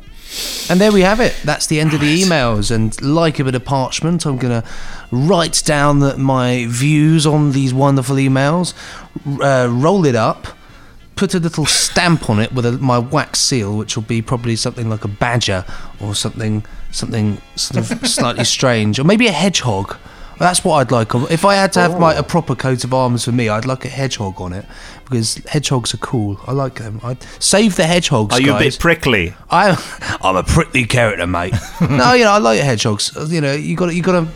Speaker 2: And there we have it. That's the end of the emails. And like a bit of parchment, I'm going to write down the, my views on these wonderful emails, uh, roll it up, put a little stamp on it with a, my wax seal, which will be probably something like a badger or something, something sort of slightly strange, or maybe a hedgehog. That's what I'd like. If I had to have my a proper coat of arms for me, I'd like a hedgehog on it because hedgehogs are cool. I like them. I'd save the hedgehogs.
Speaker 1: Are you a bit prickly?
Speaker 2: I, I'm a prickly character, mate. no, you know I like hedgehogs. You know you got you got a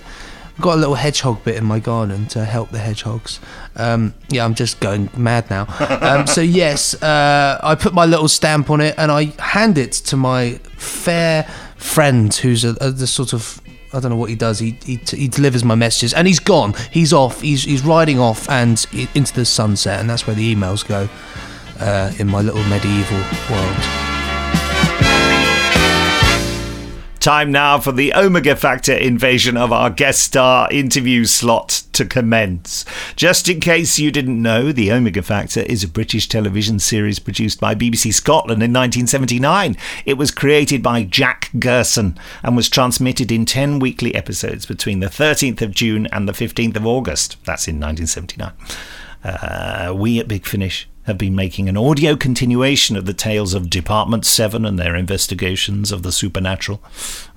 Speaker 2: got a little hedgehog bit in my garden to help the hedgehogs. Um, yeah, I'm just going mad now. Um, so yes, uh, I put my little stamp on it and I hand it to my fair friend, who's a, a the sort of I don't know what he does. He, he he delivers my messages, and he's gone. He's off. He's he's riding off and into the sunset, and that's where the emails go uh, in my little medieval world.
Speaker 1: Time now for the Omega Factor invasion of our guest star interview slot to commence. Just in case you didn't know, the Omega Factor is a British television series produced by BBC Scotland in 1979. It was created by Jack Gerson and was transmitted in 10 weekly episodes between the 13th of June and the 15th of August. That's in 1979. Uh, we at Big Finish have been making an audio continuation of the tales of Department 7 and their investigations of the supernatural.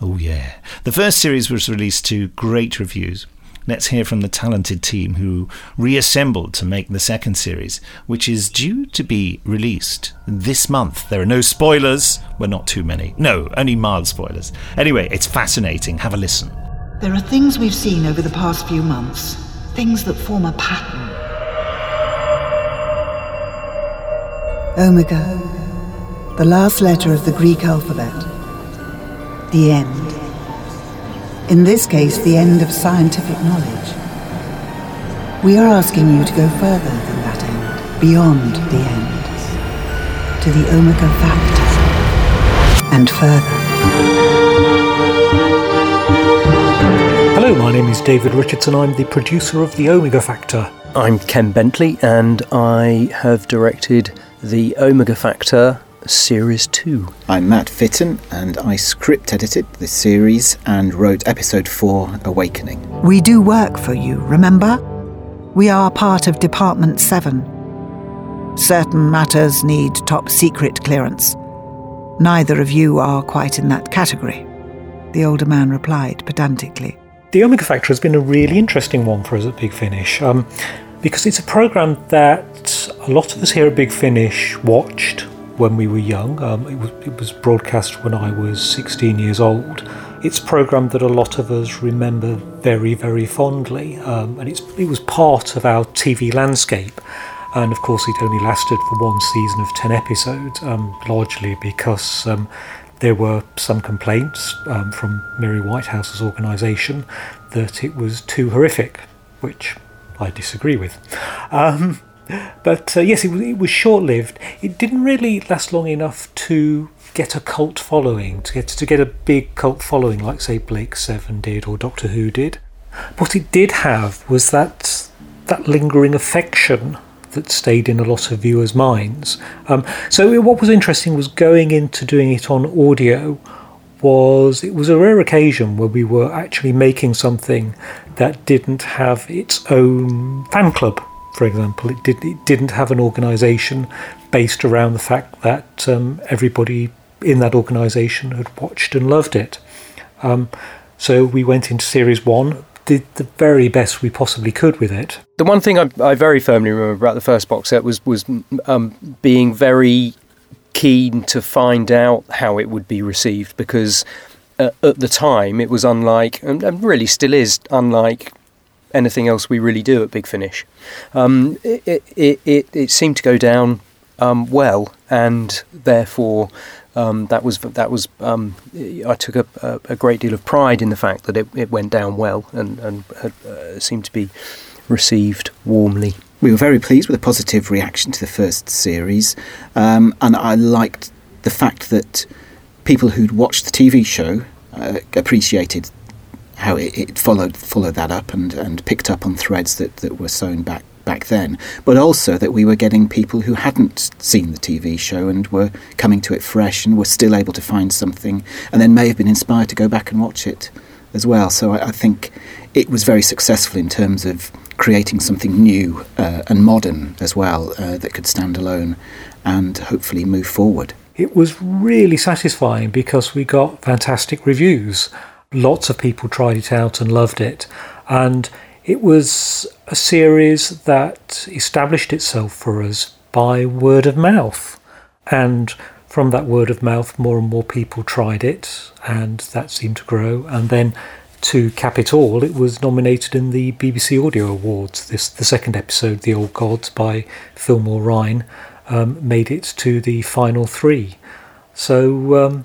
Speaker 1: Oh, yeah. The first series was released to great reviews. Let's hear from the talented team who reassembled to make the second series, which is due to be released this month. There are no spoilers. Well, not too many. No, only mild spoilers. Anyway, it's fascinating. Have a listen.
Speaker 22: There are things we've seen over the past few months, things that form a pattern. Omega, the last letter of the Greek alphabet. The end. In this case, the end of scientific knowledge. We are asking you to go further than that end, beyond the end, to the Omega Factor, and further.
Speaker 24: Hello, my name is David Richardson. I'm the producer of The Omega Factor.
Speaker 25: I'm Ken Bentley, and I have directed the Omega Factor Series 2.
Speaker 26: I'm Matt Fitton, and I script edited the series and wrote episode 4 Awakening.
Speaker 22: We do work for you, remember? We are part of Department 7. Certain matters need top secret clearance. Neither of you are quite in that category, the older man replied pedantically.
Speaker 24: The Omega Factor has been a really interesting one for us at Big Finish um, because it's a program that a lot of us here at Big Finish watched when we were young. Um, it, was, it was broadcast when I was 16 years old. It's a program that a lot of us remember very, very fondly, um, and it was part of our TV landscape. And of course, it only lasted for one season of 10 episodes, um, largely because um, there were some complaints um, from Mary Whitehouse's organisation that it was too horrific, which I disagree with. But uh, yes, it was, it was short lived. It didn't really last long enough to get a cult following, to get, to get a big cult following like, say, Blake Seven did or Doctor Who did. What it did have was that, that lingering affection that stayed in a lot of viewers' minds. Um, so what was interesting was going into doing it on audio was it was a rare occasion where we were actually making something that didn't have its own fan club. For example, it did it didn't have an organisation based around the fact that um, everybody in that organisation had watched and loved it. Um, so we went into series one, did the very best we possibly could with it.
Speaker 25: The one thing I, I very firmly remember about the first box set was was um, being very keen to find out how it would be received because uh, at the time it was unlike and, and really still is unlike anything else we really do at Big Finish. Um, it, it, it, it seemed to go down um, well, and therefore um, that was that was um, I took a, a, great deal of pride in the fact that it, it went down well and and uh, seemed to be received warmly.
Speaker 26: We were very pleased with the positive reaction to the first series, um, and I liked the fact that people who'd watched the TV show uh, appreciated how it, it followed followed that up and, and picked up on threads that, that were sewn back back then, but also that we were getting people who hadn't seen the TV show and were coming to it fresh and were still able to find something and then may have been inspired to go back and watch it as well. So I, I think it was very successful in terms of creating something new uh, and modern as well uh, that could stand alone and hopefully move forward.
Speaker 24: It was really satisfying because we got fantastic reviews. Lots of people tried it out and loved it. And it was a series that established itself for us by word of mouth. And from that word of mouth, more and more people tried it, and that seemed to grow. And then to cap it all, it was nominated in the BBC Audio Awards. This the second episode, "The Old Gods" by Phil Mulryne, um, made it to the final three. So, um,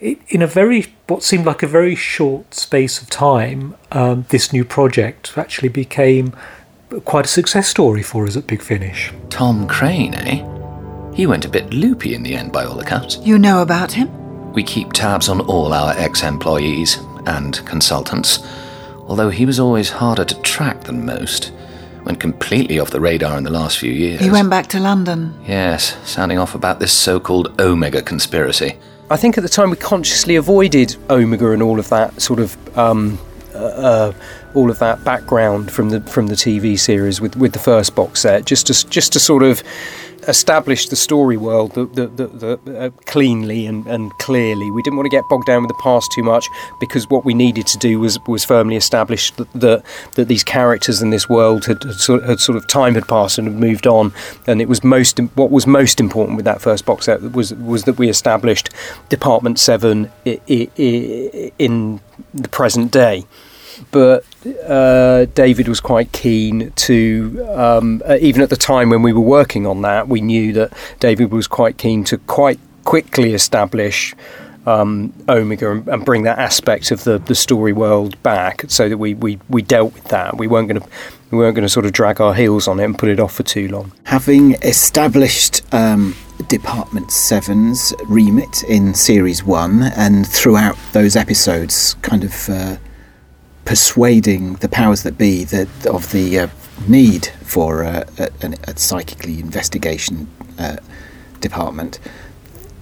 Speaker 24: in a very what seemed like a very short space of time, um, this new project actually became quite a success story for us at Big Finish.
Speaker 27: Tom Crane, eh? He went a bit loopy in the end, by all accounts.
Speaker 22: You know about him?
Speaker 27: We keep tabs on all our ex employees and consultants, although he was always harder to track than most. Went completely off the radar in the last few years.
Speaker 22: He went back to London.
Speaker 27: Yes, sounding off about this so called Omega conspiracy.
Speaker 25: I think at the time we consciously avoided Omega and all of that sort of um, uh, uh, all of that background from the from the TV series with, with the first box set, just to just to sort of establish the story world the, the, the, the, uh, cleanly and, and clearly. We didn't want to get bogged down with the past too much because what we needed to do was was firmly establish that that, that these characters in this world had, had, sort, had sort of time had passed and had moved on, and it was most what was most important with that first box set was was that we established Department Seven i- i- i- in the present day but uh, David was quite keen to, um, uh, even at the time when we were working on that, we knew that David was quite keen to quite quickly establish um, Omega and, and bring that aspect of the, the story world back, so that we, we, we dealt with that. We weren't going to we weren't going to sort of drag our heels on it and put it off for too long.
Speaker 26: Having established um, Department 7's remit in Series 1 and throughout those episodes, kind of uh, persuading the powers that be that of the uh, need for uh, a, a, psychically investigation uh, department,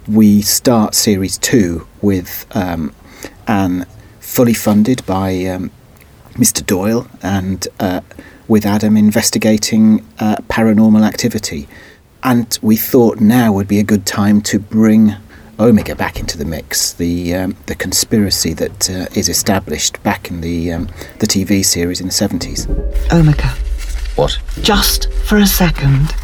Speaker 26: we start Series 2 with um, Anne fully funded by um, Mr. Doyle and uh, with Adam investigating uh, paranormal activity. And we thought now would be a good time to bring Omega back into the mix, the um, the conspiracy that uh, is established back in the um, the TV series in the seventies.
Speaker 22: Omega,
Speaker 27: What?
Speaker 22: just for a second,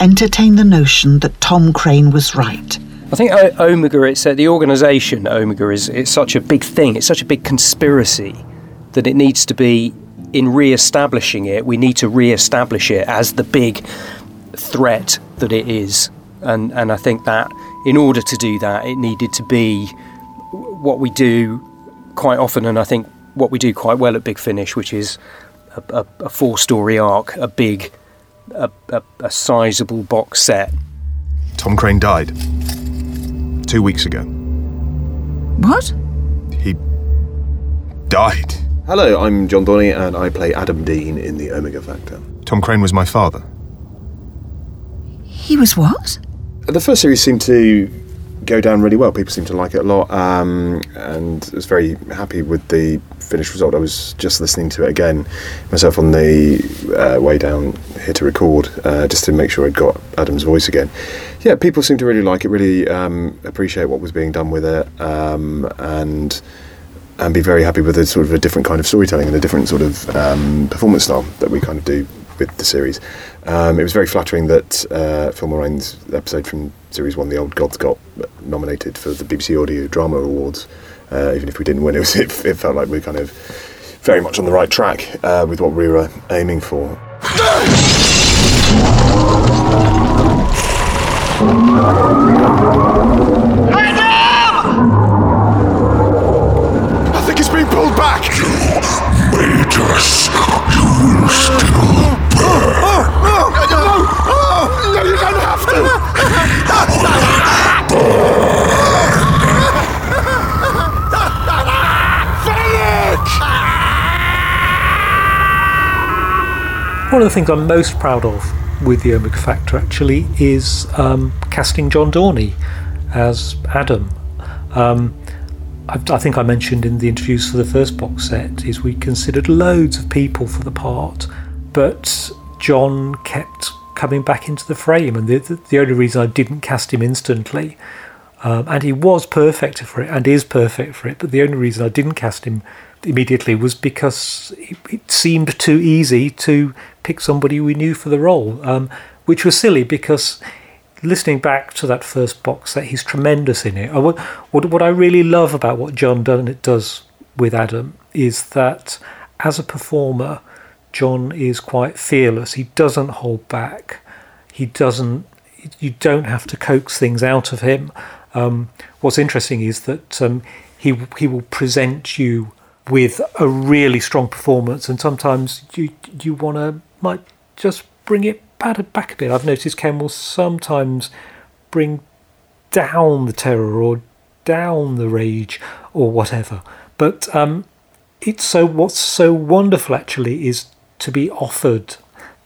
Speaker 22: entertain the notion that Tom Crane was right.
Speaker 25: I think o- Omega, it's uh, the organisation. Omega is it's such a big thing. It's such a big conspiracy that it needs to be in re-establishing it. We need to re-establish it as the big threat that it is, and and I think that in order to do that, it needed to be what we do quite often, and I think what we do quite well at Big Finish, which is a, a, a four-story arc, a big, a, a, a sizable box set.
Speaker 28: Tom Crane died. Two weeks ago.
Speaker 22: What?
Speaker 28: He died.
Speaker 29: Hello, I'm John Dorney and I play Adam Dean in the Omega Factor.
Speaker 28: Tom Crane was my father.
Speaker 22: He was what?
Speaker 29: The first series seemed to go down really well. People seemed to like it a lot, um, and I was very happy with the finished result. I was just listening to it again myself on the uh, way down here to record, uh, just to make sure I'd got Adam's voice again. Yeah, people seemed to really like it, really um, appreciate what was being done with it, um, and and be very happy with the sort of a different kind of storytelling and a different sort of um, performance style that we kind of do with the series. Um, it was very flattering that uh, Phil Mulryne's episode from series one, The Old Gods, got nominated for the BBC Audio Drama Awards. Uh, even if we didn't win, it, was, it, it felt like we were kind of very much on the right track uh, with what we were aiming for.
Speaker 10: I think it's being pulled back. You made us. You will still
Speaker 24: One of the things I'm most proud of with the Omega Factor actually is um, casting John Dorney as Adam. Um, I, I think I mentioned in the interviews for the first box set is we considered loads of people for the part, but John kept coming back into the frame, and the, the, the only reason I didn't cast him instantly, um, and he was perfect for it and is perfect for it, but the only reason I didn't cast him immediately was because it, it seemed too easy to pick somebody we knew for the role, um, which was silly because listening back to that first box set, he's tremendous in it. I, what, what, I really love about what John Dorney does with Adam is that as a performer, John is quite fearless. He doesn't hold back. He doesn't. You don't have to coax things out of him. Um, what's interesting is that um, he he will present you with a really strong performance, and sometimes you you want to might just bring it back, a bit. I've noticed Ken will sometimes bring down the terror or down the rage or whatever. But um, it's so what's so wonderful actually is to be offered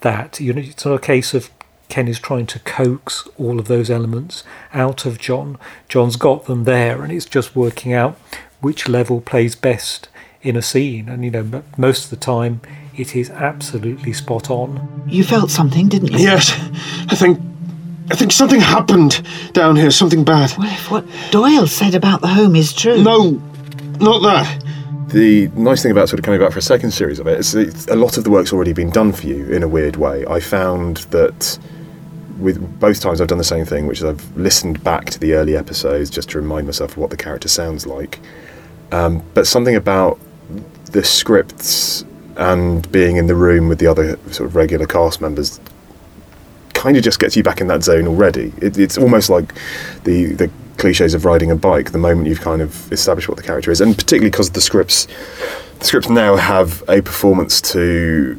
Speaker 24: that. You know, it's not a case of Ken is trying to coax all of those elements out of John. John's got them there, and it's just working out which level plays best in a scene. And you know, most of the time, it is absolutely spot on.
Speaker 22: You felt something, didn't you?
Speaker 10: Yes, I think. I think something happened down here, something bad.
Speaker 22: Well, if what Doyle said about the home is true.
Speaker 10: No, not that.
Speaker 29: The nice thing about sort of coming back for a second series of it is that a lot of the work's already been done for you in a weird way. I found that with both times I've done the same thing, which is I've listened back to the early episodes just to remind myself of what the character sounds like. Um, but something about the scripts and being in the room with the other sort of regular cast members kind of just gets you back in that zone already. It, it's almost like the the cliches of riding a bike. The moment you've kind of established what the character is, and particularly because the scripts, the scripts now have a performance to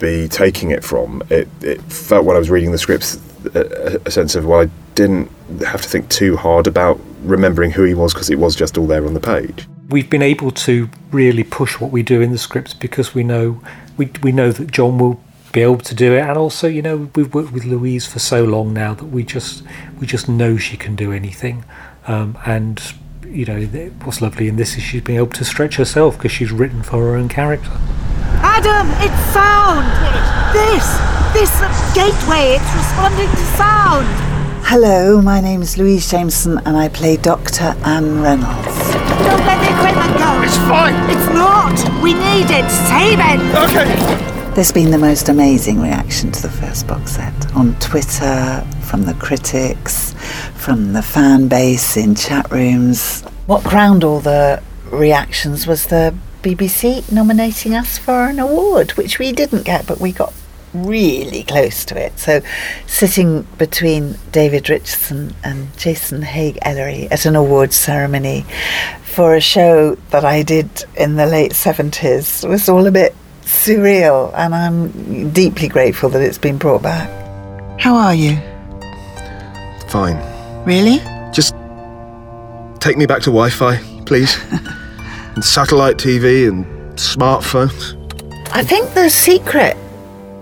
Speaker 29: be taking it from. It it felt when I was reading the scripts a, a sense of well, I didn't have to think too hard about remembering who he was because it was just all there on the page
Speaker 24: we've been able to really push what we do in the scripts because we know we we know that John will be able to do it, and also you know we've worked with Louise for so long now that we just we just know she can do anything, um, and you know what's lovely in this is she's been able to stretch herself because she's written for her own character.
Speaker 11: Adam, it's sound. This, this gateway, it's responding to sound.
Speaker 22: Hello, my name is Louise Jameson and I play Dr. Anne Reynolds.
Speaker 10: Fine.
Speaker 11: It's not. We need it. Save it.
Speaker 10: Okay.
Speaker 22: There's been the most amazing reaction to the first box set on Twitter, from the critics, from the fan base in chat rooms. What crowned all the reactions was the BBC nominating us for an award, which we didn't get, but we got really close to it. So, sitting between David Richardson and Jason Haigh Ellery at an awards ceremony for a show that I did in the late 70s was all a bit surreal, and I'm deeply grateful that it's been brought back. How are you?
Speaker 29: Fine.
Speaker 22: Really?
Speaker 29: Just take me back to Wi-Fi, please, and satellite TV and smartphones.
Speaker 22: I think the secret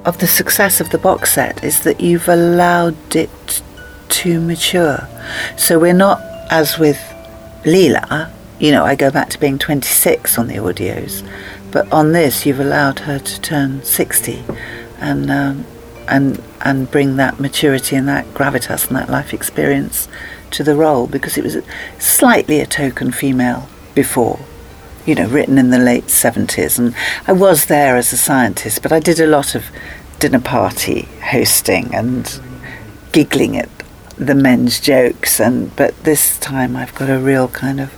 Speaker 22: of the success of the box set is that you've allowed it to mature. So we're not, as with Leela, you know, I go back to being 26 on the audios, but on this, you've allowed her to turn 60 and, um, and, and bring that maturity and that gravitas and that life experience to the role because it was slightly a token female before you know, written in the late 70s. And I was there as a scientist, but I did a lot of dinner party hosting and giggling at the men's jokes. And But this time I've got a real kind of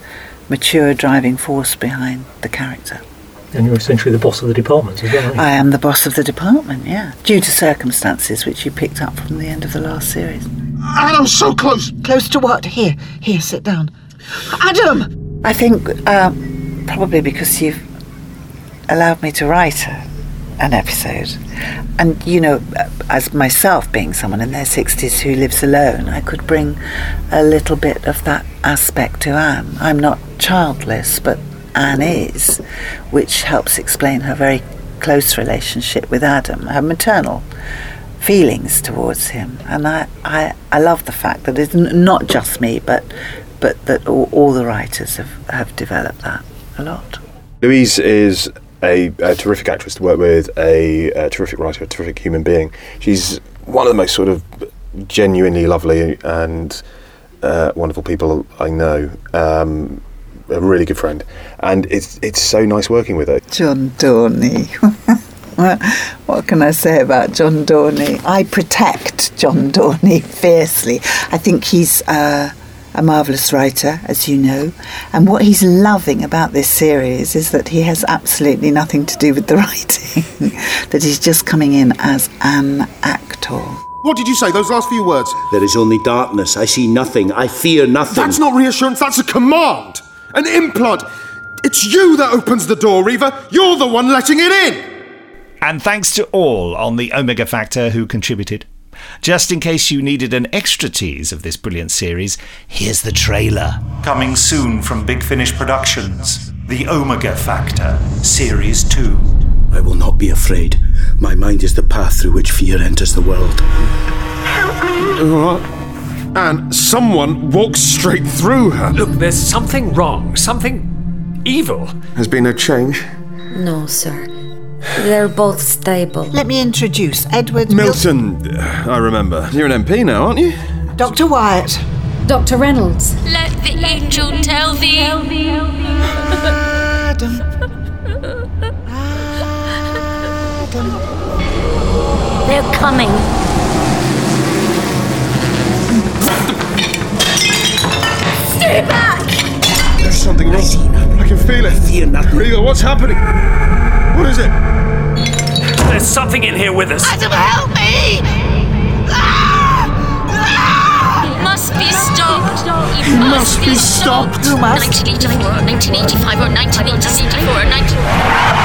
Speaker 22: mature driving force behind the character.
Speaker 24: And you're essentially the boss of the department as well. aren't you?
Speaker 22: I am the boss of the department, yeah, due to circumstances which you picked up from the end of the last series.
Speaker 10: Adam, so close.
Speaker 22: Close to what? Here, here, sit down. Adam! I think um, probably because you've allowed me to write an episode. And, you know, as myself being someone in their 60s who lives alone, I could bring a little bit of that aspect to Anne. I'm not childless, but Anne is, which helps explain her very close relationship with Adam, her maternal feelings towards him, and I, I, I love the fact that it's n- not just me, but but that all, all the writers have, have developed that a lot.
Speaker 29: Louise is a, a terrific actress to work with, a, a terrific writer, a terrific human being. She's one of the most sort of genuinely lovely and uh, wonderful people I know. Um, a really good friend, and it's it's so nice working with her.
Speaker 22: John Dorney. What- what can I say about John Dorney? I protect John Dorney fiercely. I think he's uh, a marvellous writer, as you know. And what he's loving about this series is that he has absolutely nothing to do with the writing, that he's just coming in as an actor.
Speaker 30: What did you say, those last few words?
Speaker 31: There is only darkness. I see nothing. I fear nothing.
Speaker 30: That's not reassurance, that's a command! An implant! It's you that opens the door, Reaver! You're the one letting it in!
Speaker 1: And thanks to all on the Omega Factor who contributed. Just in case you needed an extra tease of this brilliant series, here's the trailer. Coming soon from Big Finish Productions The Omega Factor, Series 2.
Speaker 31: I will not be afraid. My mind is the path through which fear enters the world. Help me!
Speaker 30: And someone walks straight through her.
Speaker 32: Look, there's something wrong. Something evil.
Speaker 30: Has been a change.
Speaker 19: No, sir. They're both stable.
Speaker 33: Let me introduce Edward
Speaker 30: Milton, I remember. You're an MP now, aren't you?
Speaker 33: Dr. Wyatt.
Speaker 19: Dr. Reynolds.
Speaker 15: Let the angel tell thee.
Speaker 19: They're coming.
Speaker 15: Stay back!
Speaker 30: There's something wrong. I can feel it.
Speaker 31: Fear nothing.
Speaker 30: Reaver, what's happening? What is it?
Speaker 32: There's something in here with us.
Speaker 15: Adam, help me! It must be stopped. It
Speaker 30: must, be stopped.
Speaker 33: stopped.
Speaker 15: 1984, 1985, or 1984,
Speaker 34: 1984.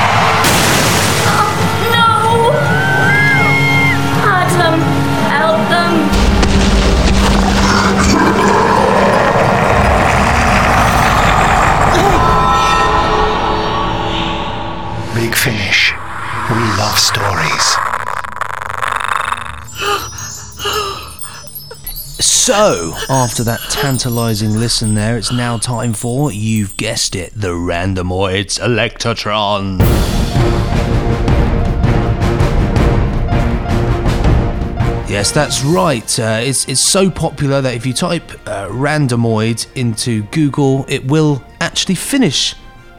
Speaker 34: We love stories.
Speaker 2: So, after that tantalizing listen there, it's now time for, you've guessed it, the Randomoid Selectatron. Yes, that's right. Uh, it's, it's so popular that if you type uh, randomoid into Google, it will actually finish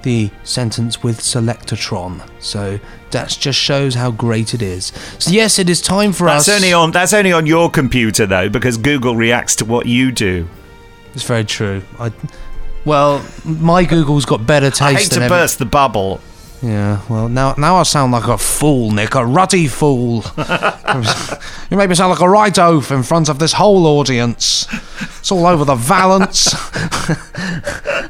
Speaker 2: the sentence with Selectatron. So that just shows how great it is. So yes, it is time for
Speaker 1: That's
Speaker 2: us.
Speaker 1: only on that's only on your computer though, because Google reacts to what you do.
Speaker 2: It's very true. I, well, my Google's got better taste.
Speaker 1: I hate
Speaker 2: than
Speaker 1: to
Speaker 2: every-
Speaker 1: burst the bubble.
Speaker 2: Yeah, well, now now I sound like a fool, Nick, a ruddy fool. you make me sound like a right oaf in front of this whole audience. It's all over the valance.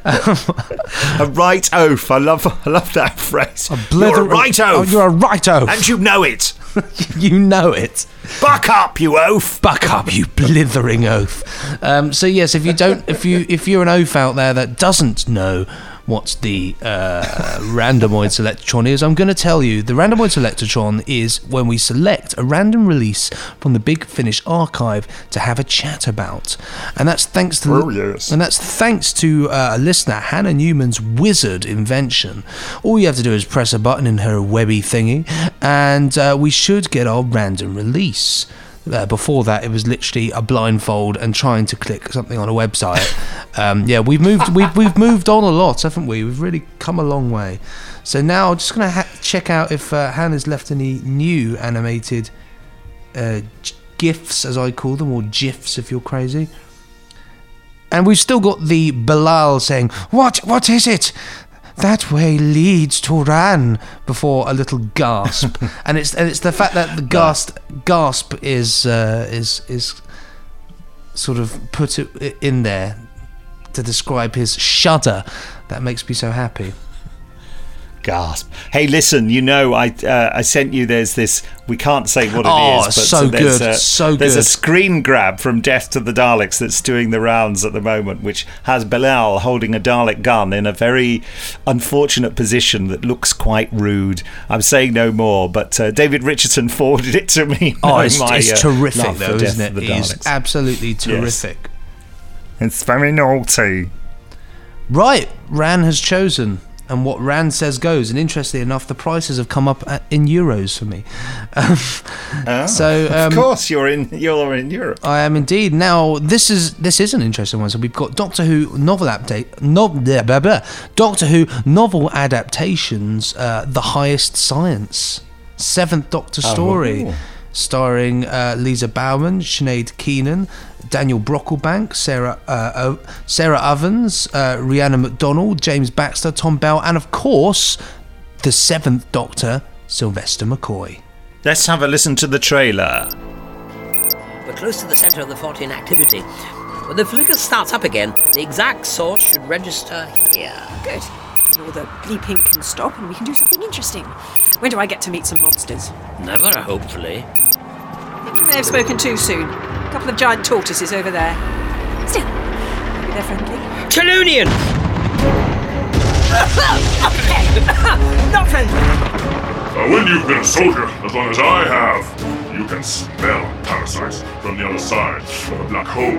Speaker 1: A right oaf. I love I love that phrase.
Speaker 2: blither-
Speaker 1: you're a right
Speaker 2: Oh,
Speaker 1: oaf.
Speaker 2: you're a right oaf.
Speaker 1: And you know it.
Speaker 2: you know it.
Speaker 1: Buck up, you oaf.
Speaker 2: Buck up, you blithering oaf. Um, so yes, if you don't, if you if you're an oaf out there that doesn't know what the uh, randomoid selectron is, I'm going to tell you. The randomoid selectron is when we select a random release from the Big Finish archive to have a chat about, and that's thanks to
Speaker 1: Oh, yes.
Speaker 2: and that's thanks to uh, a listener, Hannah Newman's wizard invention. All you have to do is press a button in her webby thingy, and uh, we should get our random release. Uh, before that, it was literally a blindfold and trying to click something on a website. um, yeah, we've moved. We've, we've moved on a lot, haven't we? We've really come a long way. So now, I'm just gonna ha- check out if uh, Hannah's left any new animated uh, gifs, as I call them, or gifs, if you're crazy. And we've still got the Bellal saying, What? What is it? That way leads to Ran before a little gasp. and it's and it's the fact that the gasp gasp is uh, is is sort of put it in there to describe his shudder that makes me so happy.
Speaker 1: Gasp! Hey, listen. You know, I uh, I sent you. There's this. We can't say what it
Speaker 2: Oh,
Speaker 1: is,
Speaker 2: so
Speaker 1: there's
Speaker 2: good,
Speaker 1: A,
Speaker 2: so
Speaker 1: There's a screen grab from Death to the Daleks that's doing the rounds at the moment, which has Bellal holding a Dalek gun in a very unfortunate position that looks quite rude. I'm saying no more, but uh, David Richardson forwarded it to me.
Speaker 2: Oh, it's,
Speaker 1: my,
Speaker 2: it's
Speaker 1: uh,
Speaker 2: terrific, though, isn't
Speaker 1: to
Speaker 2: it?
Speaker 1: the
Speaker 2: It's absolutely terrific.
Speaker 1: It's very naughty.
Speaker 2: Right, Ran has chosen, and what Ran says goes. And interestingly enough, the prices have come up at, in euros for me. Um,
Speaker 1: Oh,
Speaker 2: so, um,
Speaker 1: of course, you're in. You're in Europe.
Speaker 2: I am indeed. Now, this is this is an interesting one. So we've got Doctor Who novel update, no, blah, blah, blah. Doctor Who novel adaptations, uh, The Highest Science, Seventh Doctor
Speaker 1: Oh.
Speaker 2: Story, starring uh, Lisa Bowerman, Sinead Keenan, Daniel Brocklebank, Sarah uh, o- Sarah Ovens, uh, Rhiannon McDonald, James Baxter, Tom Bell, and of course, the Seventh Doctor, Sylvester McCoy.
Speaker 1: Let's have a listen to the trailer.
Speaker 35: We're close to the centre of the fault in activity. When the flicker starts up again, the exact source should register here.
Speaker 36: Good. And all the bleeping can stop and we can do something interesting. When do I get to meet some monsters?
Speaker 35: Never, hopefully.
Speaker 36: I think you may have spoken too soon. A couple of giant tortoises over there. Still, maybe they're friendly.
Speaker 35: Chelonian!
Speaker 36: Not friendly.
Speaker 10: Uh, when you've been a soldier as long as I have, you can smell parasites from the other side of the black hole.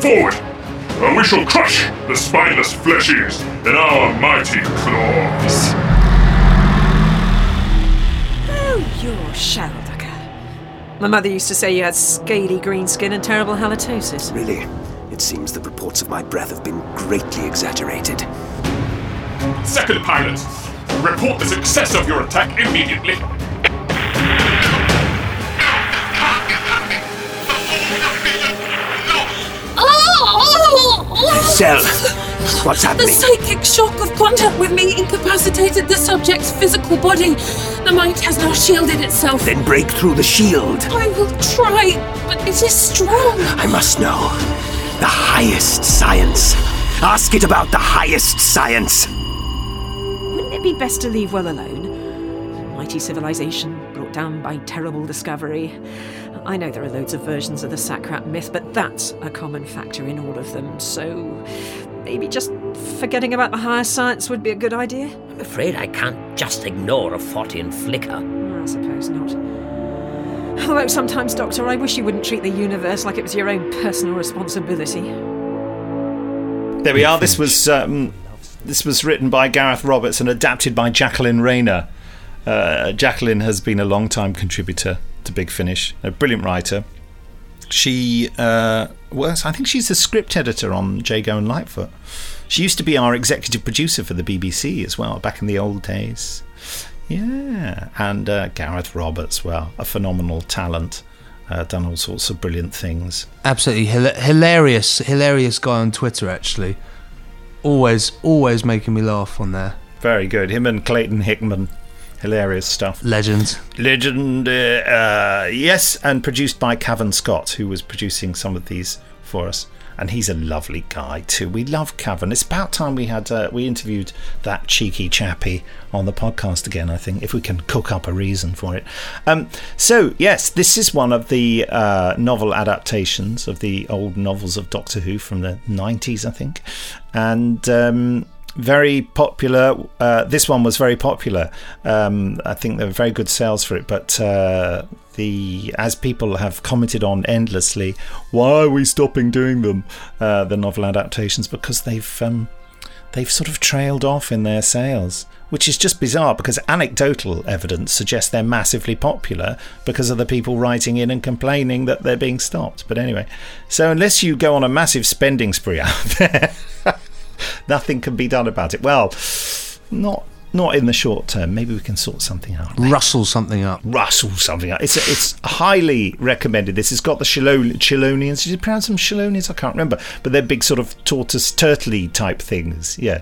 Speaker 10: Forward! Uh, we shall crush the spineless fleshies in our mighty claws.
Speaker 36: Oh, you're Shellducker. My mother used to say you had scaly green skin and terrible halitosis.
Speaker 37: Really? It seems the reports of my breath have been greatly exaggerated.
Speaker 10: Second pilot, report the success of your attack immediately.
Speaker 37: Cell, what's
Speaker 11: happened?
Speaker 37: The
Speaker 11: psychic shock of contact with me incapacitated the subject's physical body. The mind has now shielded itself.
Speaker 37: Then break through the shield.
Speaker 11: I will try, but it is strong.
Speaker 37: I must know. The highest science. Ask it about the highest science.
Speaker 36: Wouldn't it be best to leave well alone? Mighty civilization brought down by terrible discovery. I know there are loads of versions of the Sakkrat myth, but that's a common factor in all of them, so maybe just forgetting about the higher science would be a good idea?
Speaker 35: I'm afraid I can't just ignore a Fortean flicker.
Speaker 36: I suppose not. Although sometimes, Doctor, I wish you wouldn't treat the universe like it was your own personal responsibility.
Speaker 1: There we are. This was um, this was written by Gareth Roberts and adapted by Jacqueline Rayner. Uh, Jacqueline has been a long-time contributor to Big Finish, a brilliant writer. She uh, works. I think she's the script editor on Jago and Litefoot. She used to be our executive producer for the BBC as well, back in the old days. Yeah, and uh, Gareth Roberts, well, a phenomenal talent. Uh, done all sorts of brilliant things.
Speaker 2: Absolutely hila- hilarious, hilarious guy on Twitter. Actually, always, always making me laugh on there.
Speaker 1: Very good. Him and Clayton Hickman. Hilarious stuff.
Speaker 2: Legends.
Speaker 1: Legend, uh, uh, yes, and produced by Cavan Scott, who was producing some of these for us. And he's a lovely guy too. We love Cavan. It's about time we had uh, we interviewed that cheeky chappy on the podcast again. I think if we can cook up a reason for it. Um, so yes, this is one of the uh, novel adaptations of the old novels of Doctor Who from the nineties, I think, and. Um, very popular. Uh, this one was very popular. Um, I think there were very good sales for it, but uh, the as people have commented on endlessly, why are we stopping doing them? Uh, the novel adaptations because they've um, they've sort of trailed off in their sales, which is just bizarre because anecdotal evidence suggests they're massively popular because of the people writing in and complaining that they're being stopped. But anyway, so unless you go on a massive spending spree out there, nothing can be done about it. Well, not not in the short term. Maybe we can sort something out.
Speaker 2: Rustle something up.
Speaker 1: Rustle something up. It's it's highly recommended. This has got the Chilon- Chilonians. Did you pronounce them Chilonians? I can't remember. But they're big sort of tortoise turtley type things. Yeah.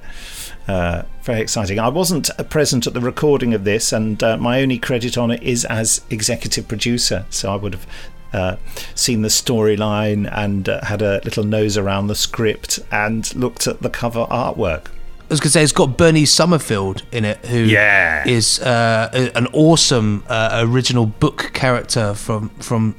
Speaker 1: Uh, very exciting. I wasn't uh, present at the recording of this, and uh, my only credit on it is as executive producer. So I would have uh, seen the storyline and uh, had a little nose around the script and looked at the cover artwork.
Speaker 2: I was going to say it's got Benny Summerfield in it, who
Speaker 1: Yeah.
Speaker 2: is uh, an awesome uh, original book character from from.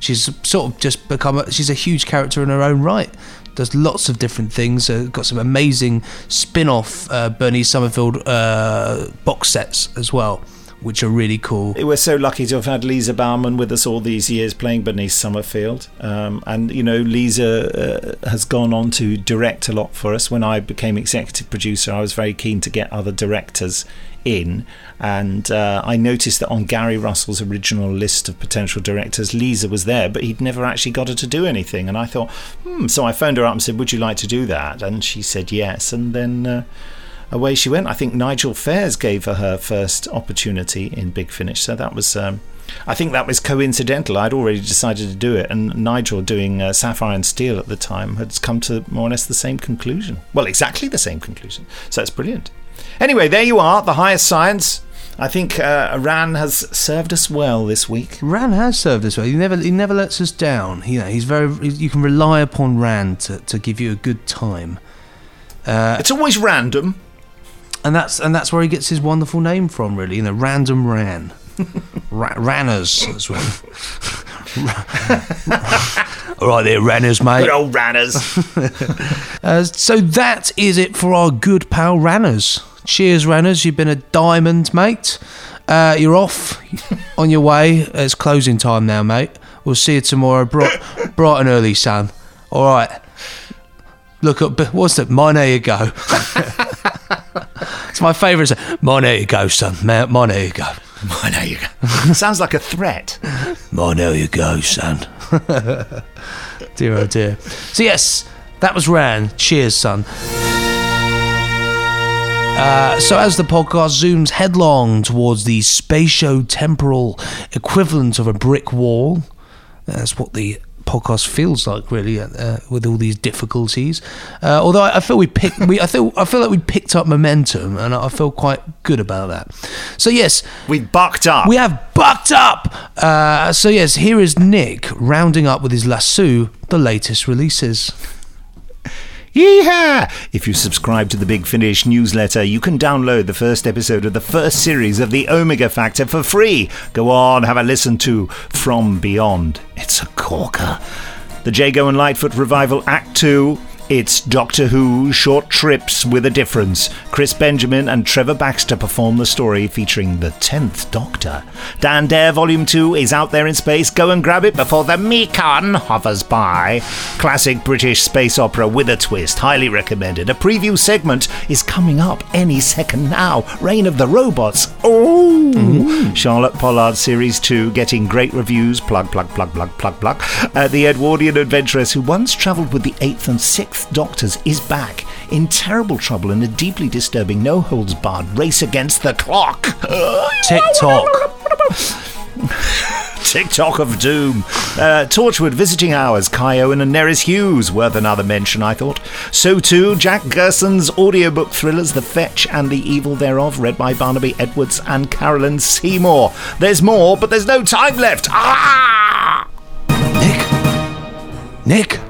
Speaker 2: She's sort of just become. A, she's a huge character in her own right. Does lots of different things. Uh, got some amazing spin-off uh, Bernice Summerfield uh, box sets as well, which are really cool.
Speaker 1: We're so lucky to have had Lisa Bowerman with us all these years playing Bernice Summerfield. Um, and, you know, Lisa uh, has gone on to direct a lot for us. When I became executive producer, I was very keen to get other directors in. And uh, I noticed that on Gary Russell's original list of potential directors, Lisa was there, but he'd never actually got her to do anything. And I thought, hmm. So I phoned her up and said, Would you like to do that? And she said yes. And then. Uh, away she went. I think Nigel Fairs gave her her first opportunity in Big Finish, so that was. Um, I think that was coincidental. I'd already decided to do it, and Nigel, doing uh, Sapphire and Steel at the time, had come to more or less the same conclusion. Well, exactly the same conclusion. So it's brilliant. Anyway, there you are, the highest science. I think uh, Ran has served us well this week.
Speaker 2: Ran has served us well. He never he never lets us down. You know, he's very. You can rely upon Ran to, to give you a good time. Uh,
Speaker 1: it's always random,
Speaker 2: and that's and that's where he gets his wonderful name from. Really, you know, Random Ran, Ra- Ranners as well. All right, there, Ranners, mate.
Speaker 1: Good old Ranners.
Speaker 2: Uh, so that is it for our good pal Ranners. Cheers, Ranners. You've been a diamond, mate. Uh, you're off on your way. It's closing time now, mate. We'll see you tomorrow, bright, bright and early, son. All right. Look up. What's that? Mine, there you go. It's my favourite. Mine, there you go, son. Ma- Mine, there you go.
Speaker 1: Mine, there you go. Sounds like a threat.
Speaker 2: Mine, there you go, son. dear, oh dear. So yes, that was Ran. Cheers, son. Uh, so, as the podcast zooms headlong towards the spatio-temporal equivalent of a brick wall, that's what the podcast feels like, really, uh, with all these difficulties. Uh, although I, I feel we picked, we I feel I feel like we picked up momentum, and I feel quite good about that. So, yes,
Speaker 1: we bucked up.
Speaker 2: We have bucked up. Uh, so, yes, here is Nick rounding up with his lasso the latest releases.
Speaker 1: Yeehaw! If you subscribe to the Big Finish newsletter, you can download the first episode of the first series of the Omega Factor for free. Go on, have a listen to From Beyond. It's a corker. The Jago and Litefoot Revival Act 2. It's Doctor Who Short Trips with a Difference. Chris Benjamin and Trevor Baxter perform the story featuring the 10th Doctor. Dan Dare Volume 2 is out there in space. Go and grab it before the Mekon hovers by. Classic British space opera with a twist. Highly recommended. A preview segment is coming up any second now. Reign of the Robots. Oh! Charlotte Pollard Series 2 getting great reviews. Plug, plug, plug, plug, plug, plug. Uh, the Edwardian adventuress who once travelled with the 8th and 6th Doctors is back in terrible trouble in a deeply disturbing no holds barred race against the clock.
Speaker 2: TikTok.
Speaker 1: TikTok of Doom. Uh, Torchwood Visiting Hours, Kai Owen and Nerys Hughes, worth another mention, I thought. So too, Jack Gerson's audiobook thrillers The Fetch and the Evil Thereof, read by Barnaby Edwards and Carolyn Seymour. There's more, but there's no time left. Ah!
Speaker 2: Nick? Nick?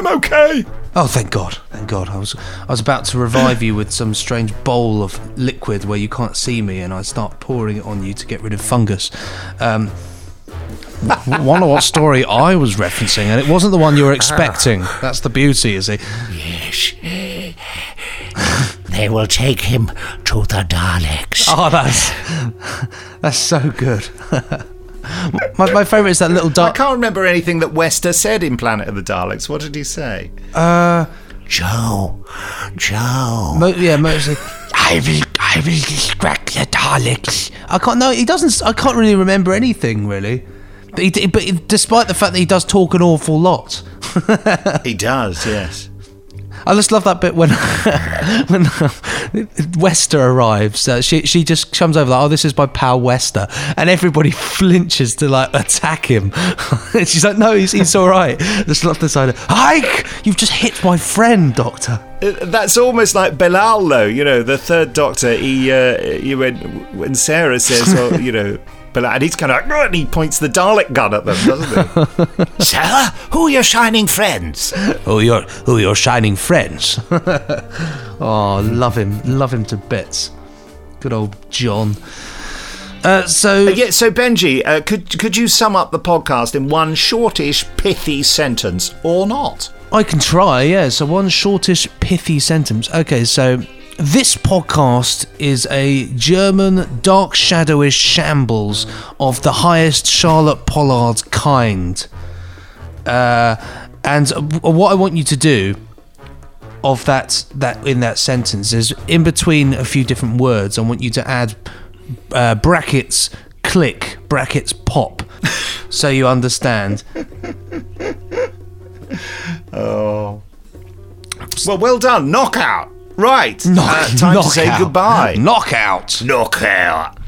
Speaker 1: I'm okay.
Speaker 2: Oh, thank God! Thank God! I was I was about to revive you with some strange bowl of liquid where you can't see me, and I start pouring it on you to get rid of fungus. Um, w- wonder what story I was referencing, and it wasn't the one you were expecting. That's the beauty, is it?
Speaker 20: Yes. they will take him to the Daleks.
Speaker 2: Oh, that's that's so good. my my favourite is that little
Speaker 1: I can't remember anything that Wester said in Planet of the Daleks. What did he say?
Speaker 2: Uh,
Speaker 20: Jo, Jo.
Speaker 2: mo- yeah, mostly.
Speaker 20: I will, I will distract the Daleks.
Speaker 2: I can't. No, he doesn't. I can't really remember anything really. But, he, but despite the fact that he does talk an awful lot,
Speaker 1: he does. Yes.
Speaker 2: I just love that bit when when Wester arrives. Uh, she she just comes over like, "Oh, this is my pal Wester," and everybody flinches to like attack him. she's like, "No, he's he's all right." Just love the side of, "Ike, you've just hit my friend, Doctor."
Speaker 1: Uh, That's almost like Bellal, though. You know, the third Doctor. He, uh, he when when Sarah says, "Oh, you know, But and he's kind of like, and he points the Dalek gun at them, doesn't he?
Speaker 38: Sir, who are your shining friends?
Speaker 2: Who your who your shining friends? oh, love him, love him to bits. Good old John. Uh, so
Speaker 1: Uh, yeah, so Benji, uh, could could you sum up the podcast in one shortish, pithy sentence, or not?
Speaker 2: I can try, yeah. So, one shortish, pithy sentence. Okay, so this podcast is a German, dark, shadowish shambles of the highest Charlotte Pollard kind. Uh, and what I want you to do of that that in that sentence is in between a few different words. I want you to add uh, brackets, click, brackets, pop, so you understand.
Speaker 1: Oh. Well, well done. Knockout. Right.
Speaker 2: Knock-
Speaker 1: uh, time to say goodbye.
Speaker 2: Knockout.
Speaker 1: Knockout.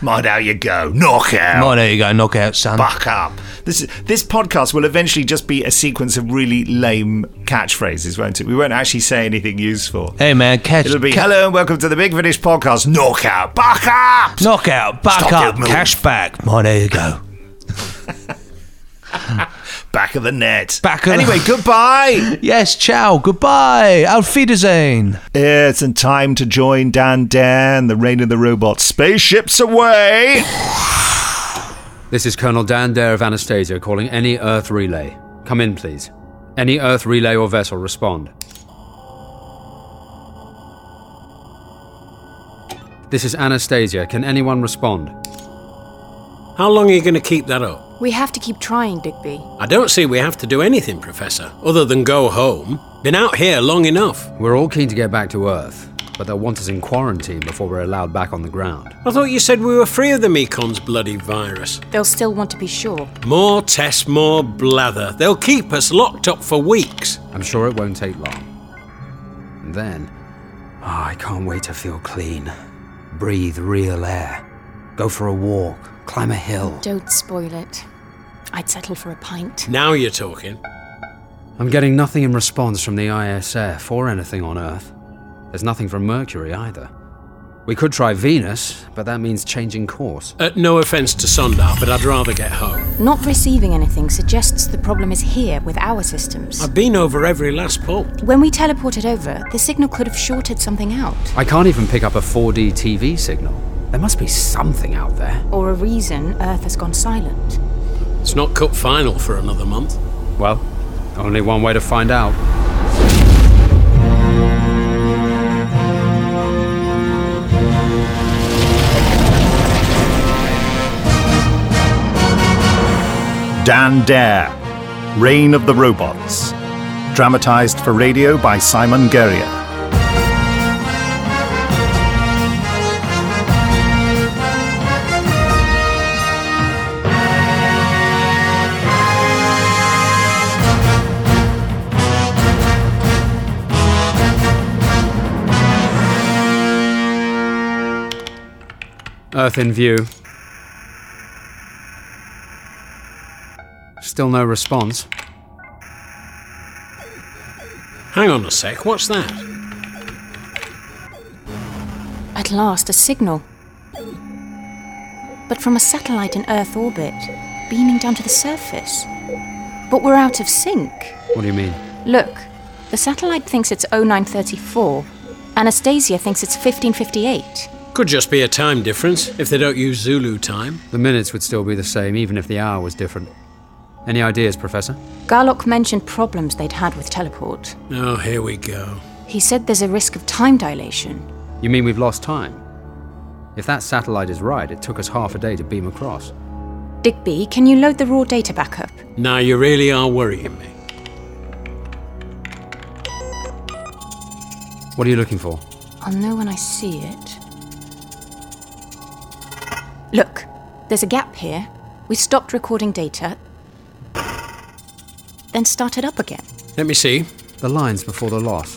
Speaker 1: Mind how you go. Knockout.
Speaker 2: Mind there you go. Knockout, son.
Speaker 1: Buck up. This this podcast will eventually just be a sequence of really lame catchphrases, won't it? We won't actually say anything useful.
Speaker 2: Hey man, catch.
Speaker 1: It'll be
Speaker 2: ca-
Speaker 1: hello and welcome to the Big Finish podcast. Knockout. Buck up.
Speaker 2: Knockout. Back
Speaker 1: Stop
Speaker 2: up. Cash back. Oh, there you go.
Speaker 1: Back of the net.
Speaker 2: Back of
Speaker 1: anyway, goodbye.
Speaker 2: Yes, ciao. Goodbye. Auf Wiedersehen.
Speaker 1: It's in time to join Dan Dan, the reign of the robots. Spaceships away.
Speaker 39: This is Colonel Dan Dare of Anastasia calling any Earth relay. Come in, please. Any Earth relay or vessel, respond. This is Anastasia. Can anyone respond?
Speaker 40: How long are you going to keep that up?
Speaker 41: We have to keep trying, Digby.
Speaker 40: I don't see we have to do anything, Professor, other than go home. Been out here long enough.
Speaker 39: We're all keen to get back to Earth, but they'll want us in quarantine before we're allowed back on the ground.
Speaker 40: I thought you said we were free of the Mekon's bloody virus.
Speaker 41: They'll still want to be sure.
Speaker 40: More tests, more blather. They'll keep us locked up for weeks.
Speaker 39: I'm sure it won't take long. And then, oh, I can't wait to feel clean. Breathe real air. Go for a walk. Climb a hill.
Speaker 41: Don't spoil it. I'd settle for a pint.
Speaker 40: Now you're talking.
Speaker 39: I'm getting nothing in response from the ISF or anything on Earth. There's nothing from Mercury either. We could try Venus, but that means changing course.
Speaker 40: Uh, no offence to Sondar, but I'd rather get home.
Speaker 41: Not receiving anything suggests the problem is here with our systems.
Speaker 40: I've been over every last port.
Speaker 41: When we teleported over, the signal could have shorted something out.
Speaker 39: I can't even pick up a 4D TV signal. There must be something out there.
Speaker 41: Or a reason Earth has gone silent.
Speaker 40: It's not cup final for another month.
Speaker 39: Well, only one way to find out.
Speaker 42: Dan Dare, Reign of the Robots. Dramatized for radio by Simon Guerrier.
Speaker 39: Earth in view. Still no response.
Speaker 40: Hang on a sec, what's that?
Speaker 41: At last, a signal. But from a satellite in Earth orbit, beaming down to the surface. But we're out of sync.
Speaker 39: What do you mean?
Speaker 41: Look, the satellite thinks it's 0934. Anastasia thinks it's 1558.
Speaker 40: Could just be a time difference if they don't use Zulu time.
Speaker 39: The minutes would still be the same, even if the hour was different. Any ideas, Professor?
Speaker 41: Garlock mentioned problems they'd had with teleport.
Speaker 40: Oh, here we go.
Speaker 41: He said there's a risk of time dilation.
Speaker 39: You mean we've lost time? If that satellite is right, it took us half a day to beam across.
Speaker 41: Digby, can you load the raw data back up?
Speaker 40: Now you really are worrying me.
Speaker 39: What are you looking for?
Speaker 41: I'll know when I see it. Look, there's a gap here. We stopped recording data, then started up again.
Speaker 40: Let me see.
Speaker 39: The lines before the loss.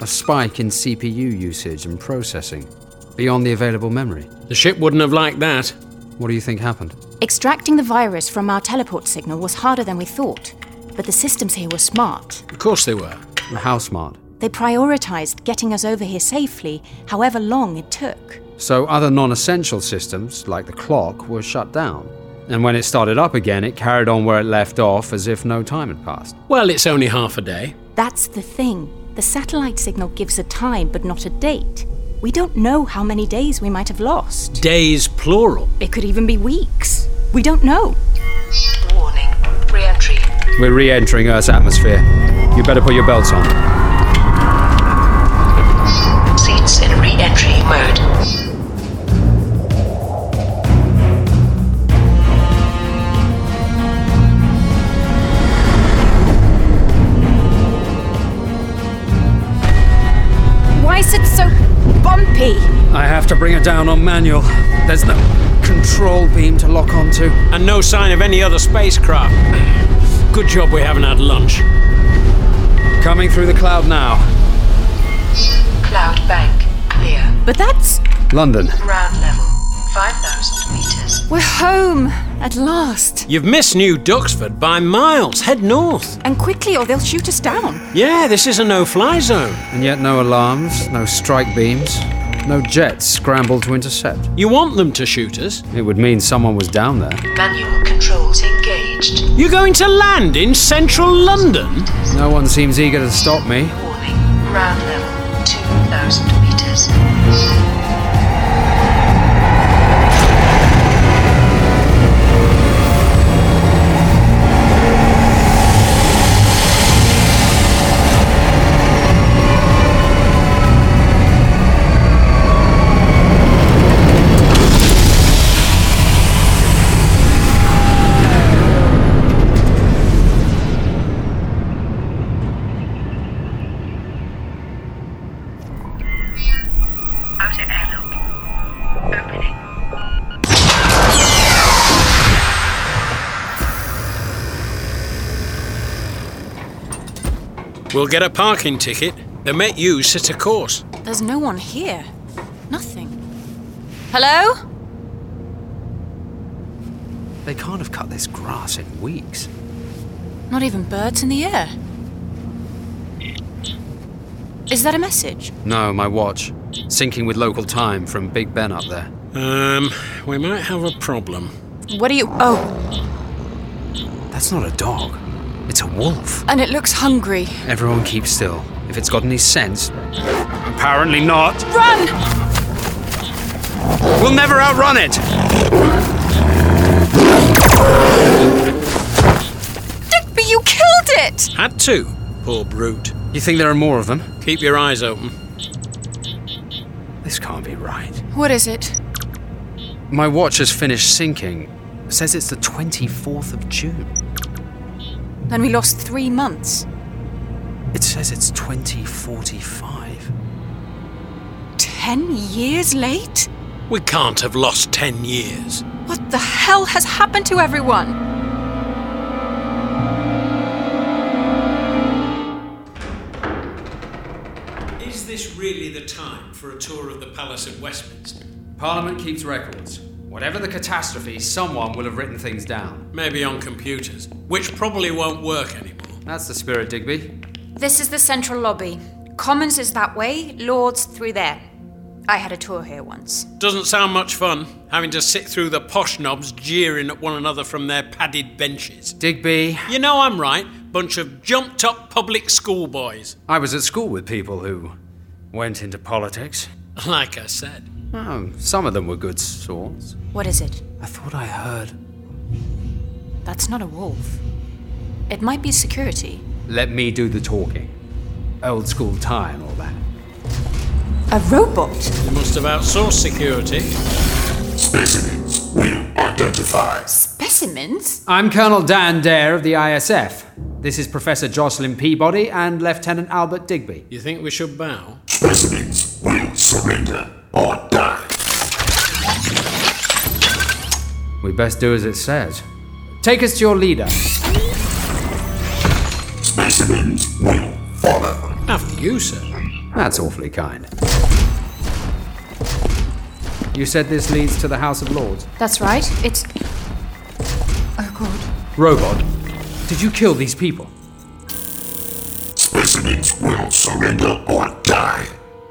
Speaker 39: A spike in CPU usage and processing, beyond the available memory.
Speaker 40: The ship wouldn't have liked that.
Speaker 39: What do you think happened?
Speaker 41: Extracting the virus from our teleport signal was harder than we thought, but the systems here were smart.
Speaker 40: Of course they were.
Speaker 39: How smart?
Speaker 41: They prioritized getting us over here safely, however long it took.
Speaker 39: So other non essential systems, like the clock, were shut down. And when it started up again, it carried on where it left off as if no time had passed.
Speaker 40: Well, it's only half a day.
Speaker 41: That's the thing. The satellite signal gives a time, but not a date. We don't know how many days we might have lost.
Speaker 40: Days plural.
Speaker 41: It could even be weeks. We don't know.
Speaker 43: Warning. Re-entry.
Speaker 39: We're re entering Earth's atmosphere. You better put your belts on.
Speaker 43: Seats in re-entry mode.
Speaker 39: I have to bring it down on manual. There's no control beam to lock onto.
Speaker 40: And no sign of any other spacecraft. Good job we haven't had lunch.
Speaker 39: Coming through the cloud now.
Speaker 43: Cloud bank. Clear.
Speaker 41: But that's.
Speaker 39: London.
Speaker 43: Ground level. 5,000 meters.
Speaker 41: We're home at last.
Speaker 40: You've missed New Duxford by miles. Head north.
Speaker 41: And quickly, or they'll shoot us down.
Speaker 40: Yeah, this is a no fly zone.
Speaker 39: And yet no alarms, no strike beams, no jets scrambled to intercept.
Speaker 40: You want them to shoot us?
Speaker 39: It would mean someone was down there.
Speaker 43: Manual controls engaged.
Speaker 40: You're going to land in central London?
Speaker 39: No one seems eager to stop me.
Speaker 43: Warning. Ground level. 2,000 meters.
Speaker 40: We'll get a parking ticket. They make you sit a course.
Speaker 41: There's no one here. Nothing. Hello?
Speaker 39: They can't have cut this grass in weeks.
Speaker 41: Not even birds in the air. Is that a message?
Speaker 39: No, my watch. Syncing with local time from Big Ben up there.
Speaker 40: Um, we might have a problem.
Speaker 41: What are you. Oh,
Speaker 39: That's not a dog. It's a wolf.
Speaker 41: and it looks hungry.
Speaker 39: Everyone keep still. If it's got any sense. Apparently not.
Speaker 41: Run!
Speaker 39: We'll never outrun it!
Speaker 41: Digby, you killed it!
Speaker 40: Had to. Poor brute.
Speaker 39: You think there are more of them?
Speaker 40: Keep your eyes open.
Speaker 39: This can't be right.
Speaker 41: What is it?
Speaker 39: My watch has finished syncing. says it's the 24th of June.
Speaker 41: Then we lost three months.
Speaker 39: It says it's 2045.
Speaker 41: Ten years late?
Speaker 40: We can't have lost ten years.
Speaker 41: What the hell has happened to everyone?
Speaker 40: Is this really the time for a tour of the Palace at Westminster?
Speaker 39: Parliament keeps records. Whatever the catastrophe, someone will have written things down.
Speaker 40: Maybe on computers, which probably won't work anymore.
Speaker 39: That's the spirit, Digby.
Speaker 41: This is the central lobby. Commons is that way, Lords through there. I had a tour here once.
Speaker 40: Doesn't sound much fun, having to sit through the posh knobs jeering at one another from their padded benches.
Speaker 39: Digby.
Speaker 40: You know I'm right. Bunch of jumped up public schoolboys.
Speaker 39: I was at school with people who went into politics.
Speaker 40: Like I said.
Speaker 39: Oh, some of them were good sorts.
Speaker 41: What is it?
Speaker 39: I thought I heard.
Speaker 41: That's not a wolf. It might be security.
Speaker 39: Let me do the talking. Old school tie and all that.
Speaker 41: A robot?
Speaker 40: You must have outsourced security.
Speaker 10: Specimens will identify.
Speaker 41: Specimens?
Speaker 39: I'm Colonel Dan Dare of the ISF. This is Professor Jocelyn Peabody and Lieutenant Albert Digby.
Speaker 40: You think we should bow?
Speaker 10: Specimens will surrender or die.
Speaker 39: We best do as it says. Take us to your leader.
Speaker 10: Specimens will follow.
Speaker 40: After you, sir.
Speaker 39: That's awfully kind. You said this leads to the House of Lords.
Speaker 41: That's right. It's. Oh, God.
Speaker 39: Robot, did you kill these people?
Speaker 10: Specimens will surrender or die.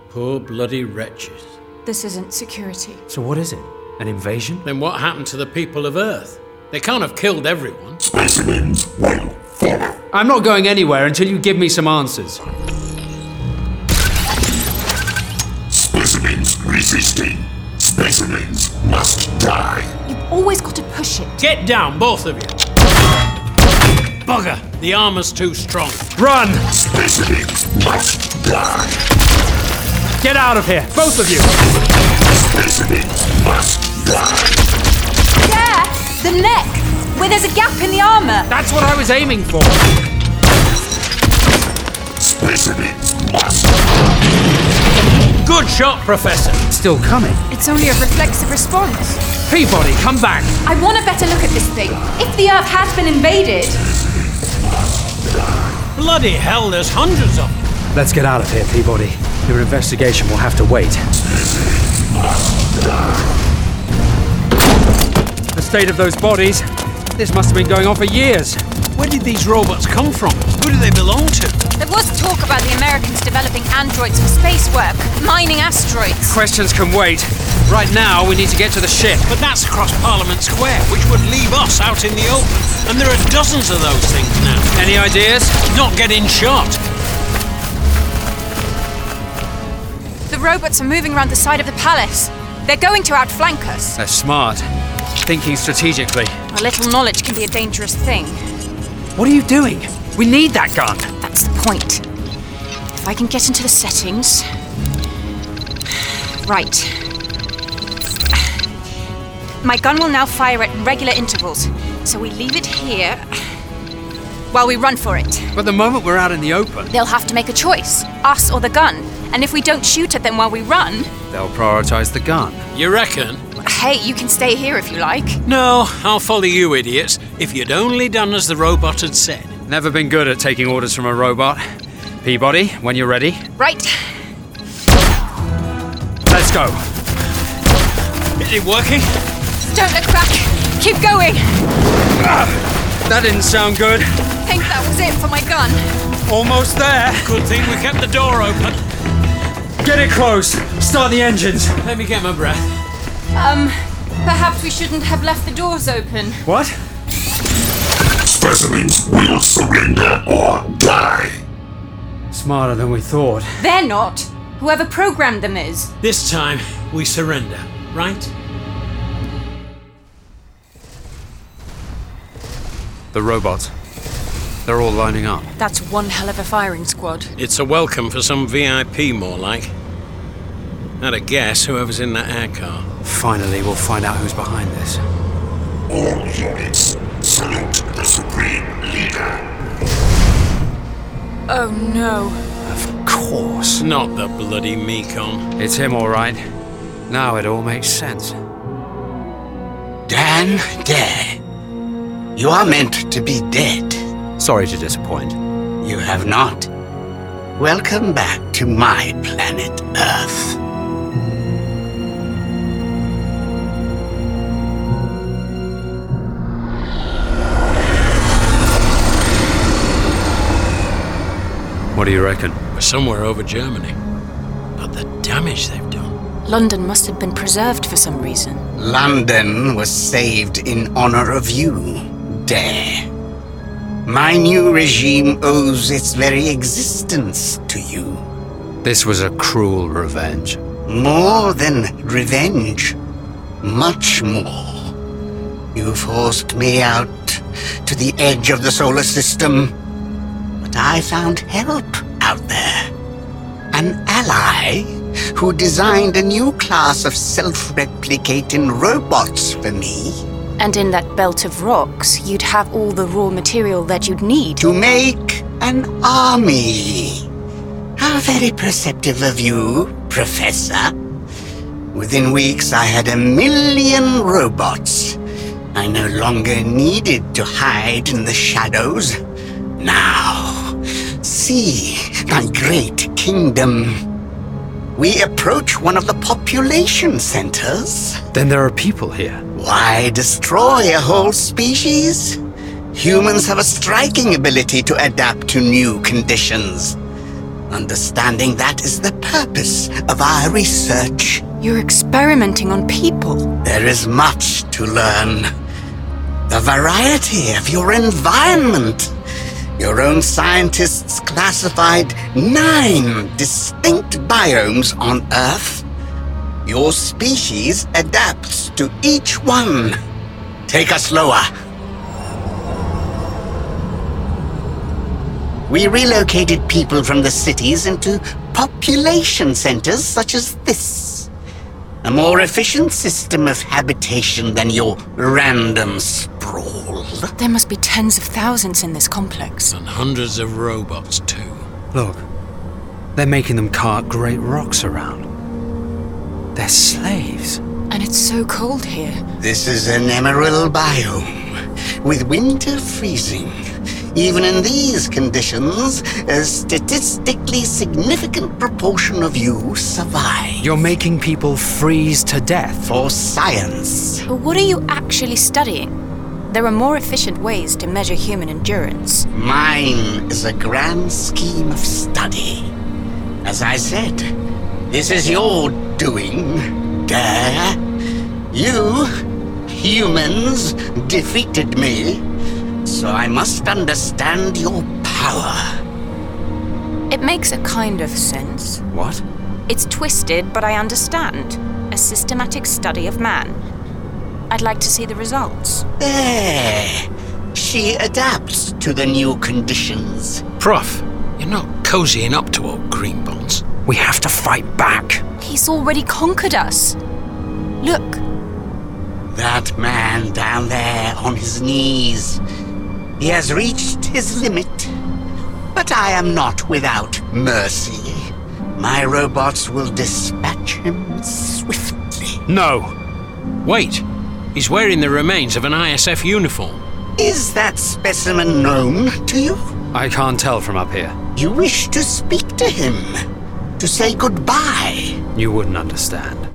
Speaker 40: Poor bloody wretches.
Speaker 41: This isn't security.
Speaker 39: So what is it? An invasion?
Speaker 40: Then what happened to the people of Earth? They can't have killed everyone.
Speaker 10: Specimens will follow.
Speaker 39: I'm not going anywhere until you give me some answers.
Speaker 10: Specimens resisting. Specimens must die.
Speaker 41: You've always got to push it.
Speaker 40: Get down, both of you. Bugger, the armor's too strong.
Speaker 39: Run!
Speaker 10: Specimens must die.
Speaker 39: Get out of here, both of you!
Speaker 10: Specimens must die.
Speaker 41: There! The neck! Where there's a gap in the armor!
Speaker 39: That's what I was aiming for!
Speaker 10: Specimens must
Speaker 40: Good shot, Professor.
Speaker 39: Still coming.
Speaker 41: It's only a reflexive response.
Speaker 39: Peabody, come back!
Speaker 41: I want a better look at this thing. If the Earth has been invaded.
Speaker 40: Bloody hell, there's hundreds of them.
Speaker 39: Let's get out of here, Peabody. Your investigation will have to wait. The state of those bodies. This must have been going on for years.
Speaker 40: Where did these robots come from? Who do they belong to?
Speaker 11: There was talk about the Americans developing androids for space work, mining asteroids.
Speaker 39: Questions can wait. Right now, we need to get to the ship.
Speaker 40: But that's across Parliament Square, which would leave us out in the open. And there are dozens of those things now.
Speaker 39: Any ideas?
Speaker 40: Not getting shot.
Speaker 11: Robots are moving around the side of the palace. They're going to outflank us.
Speaker 39: They're smart. Thinking strategically.
Speaker 11: A little knowledge can be a dangerous thing.
Speaker 39: What are you doing? We need that gun.
Speaker 11: That's the point.
Speaker 41: If I can get into the settings. Right.
Speaker 11: My gun will now fire at regular intervals, so we leave it here while we run for it.
Speaker 39: But the moment we're out in the open,
Speaker 11: They'll have to make a choice us or the gun. And if we don't shoot at them while we run,
Speaker 39: they'll prioritize the gun.
Speaker 40: You reckon?
Speaker 11: hey, you can stay here if you like.
Speaker 40: No, I'll follow you, idiots. If you'd only done as the robot had said.
Speaker 39: Never been good at taking orders from a robot. Peabody, when you're ready,
Speaker 11: Right.
Speaker 39: let's go.
Speaker 40: Is it working?
Speaker 11: Don't look back. Keep going.
Speaker 39: Ah, that didn't sound good.
Speaker 11: It for my gun.
Speaker 39: Almost there.
Speaker 40: Good thing we kept the door open.
Speaker 39: Get it close. Start the engines.
Speaker 40: Let me get my breath.
Speaker 11: Um, perhaps we shouldn't have left the doors open.
Speaker 39: What?
Speaker 10: Specimens will surrender or die.
Speaker 39: Smarter than we thought.
Speaker 11: They're not. Whoever programmed them is.
Speaker 40: This time, we surrender, right?
Speaker 39: The robots. They're all lining up.
Speaker 41: That's one hell of a firing squad.
Speaker 40: It's a welcome for some VIP, more like. I'd a guess whoever's in that air car.
Speaker 39: Finally, we'll find out who's behind this.
Speaker 10: All units, salute the Supreme Leader.
Speaker 41: Oh no.
Speaker 39: Of course.
Speaker 40: Not the bloody Mekon.
Speaker 39: It's him, all right. Now it all makes sense.
Speaker 37: Dan Dare, you are meant to be dead.
Speaker 39: Sorry to disappoint.
Speaker 37: You have not. Welcome back to my planet Earth.
Speaker 39: What do you reckon?
Speaker 40: We're somewhere over Germany. But the damage they've done.
Speaker 41: London must have been preserved for some reason.
Speaker 37: London was saved in honor of you, Dare. My new regime owes its very existence to you.
Speaker 39: This was a cruel revenge.
Speaker 37: More than revenge. Much more. You forced me out to the edge of the solar system. But I found help out there. An ally who designed a new class of self-replicating robots for me.
Speaker 41: And in that belt of rocks, you'd have all the raw material that you'd need.
Speaker 37: To make an army. How very perceptive of you, Professor. Within weeks, I had a million robots. I no longer needed to hide in the shadows. Now, see my great kingdom. We approach one of the population centers.
Speaker 39: Then there are people here.
Speaker 37: Why destroy a whole species? Humans have a striking ability to adapt to new conditions. Understanding that is the purpose of our research
Speaker 41: You're experimenting on people.
Speaker 37: There is much to learn. The variety of your environment. Your own scientists classified nine distinct biomes on Earth. Your species adapts to each one. Take us lower. We relocated people from the cities into population centers such as this. A more efficient system of habitation than your random sprawl.
Speaker 41: There must be tens of thousands in this complex.
Speaker 40: And hundreds of robots, too.
Speaker 39: Look, they're making them cart great rocks around. They're slaves.
Speaker 41: And it's so cold here.
Speaker 37: This is an emerald biome, with winter freezing. Even in these conditions, a statistically significant proportion of you survive.
Speaker 39: You're making people freeze to death.
Speaker 37: For science.
Speaker 41: But what are you actually studying? There are more efficient ways to measure human endurance.
Speaker 37: Mine is a grand scheme of study. As I said, this is your doing, Dare. You, humans, defeated me, so I must understand your power.
Speaker 41: It makes a kind of sense.
Speaker 39: What?
Speaker 41: It's twisted, but I understand. A systematic study of man. I'd like to see the results.
Speaker 37: There. She adapts to the new conditions.
Speaker 40: Prof, you're not cozying up to old green bonce.
Speaker 39: We have to fight back.
Speaker 41: He's already conquered us. Look,
Speaker 37: That man down there on his knees. He has reached his limit. But I am not without mercy. My robots will dispatch him swiftly.
Speaker 40: No. Wait. He's wearing the remains of an ISF uniform.
Speaker 37: Is that specimen known to you?
Speaker 39: I can't tell from up here.
Speaker 37: You wish to speak to him, to say goodbye.
Speaker 39: You wouldn't understand.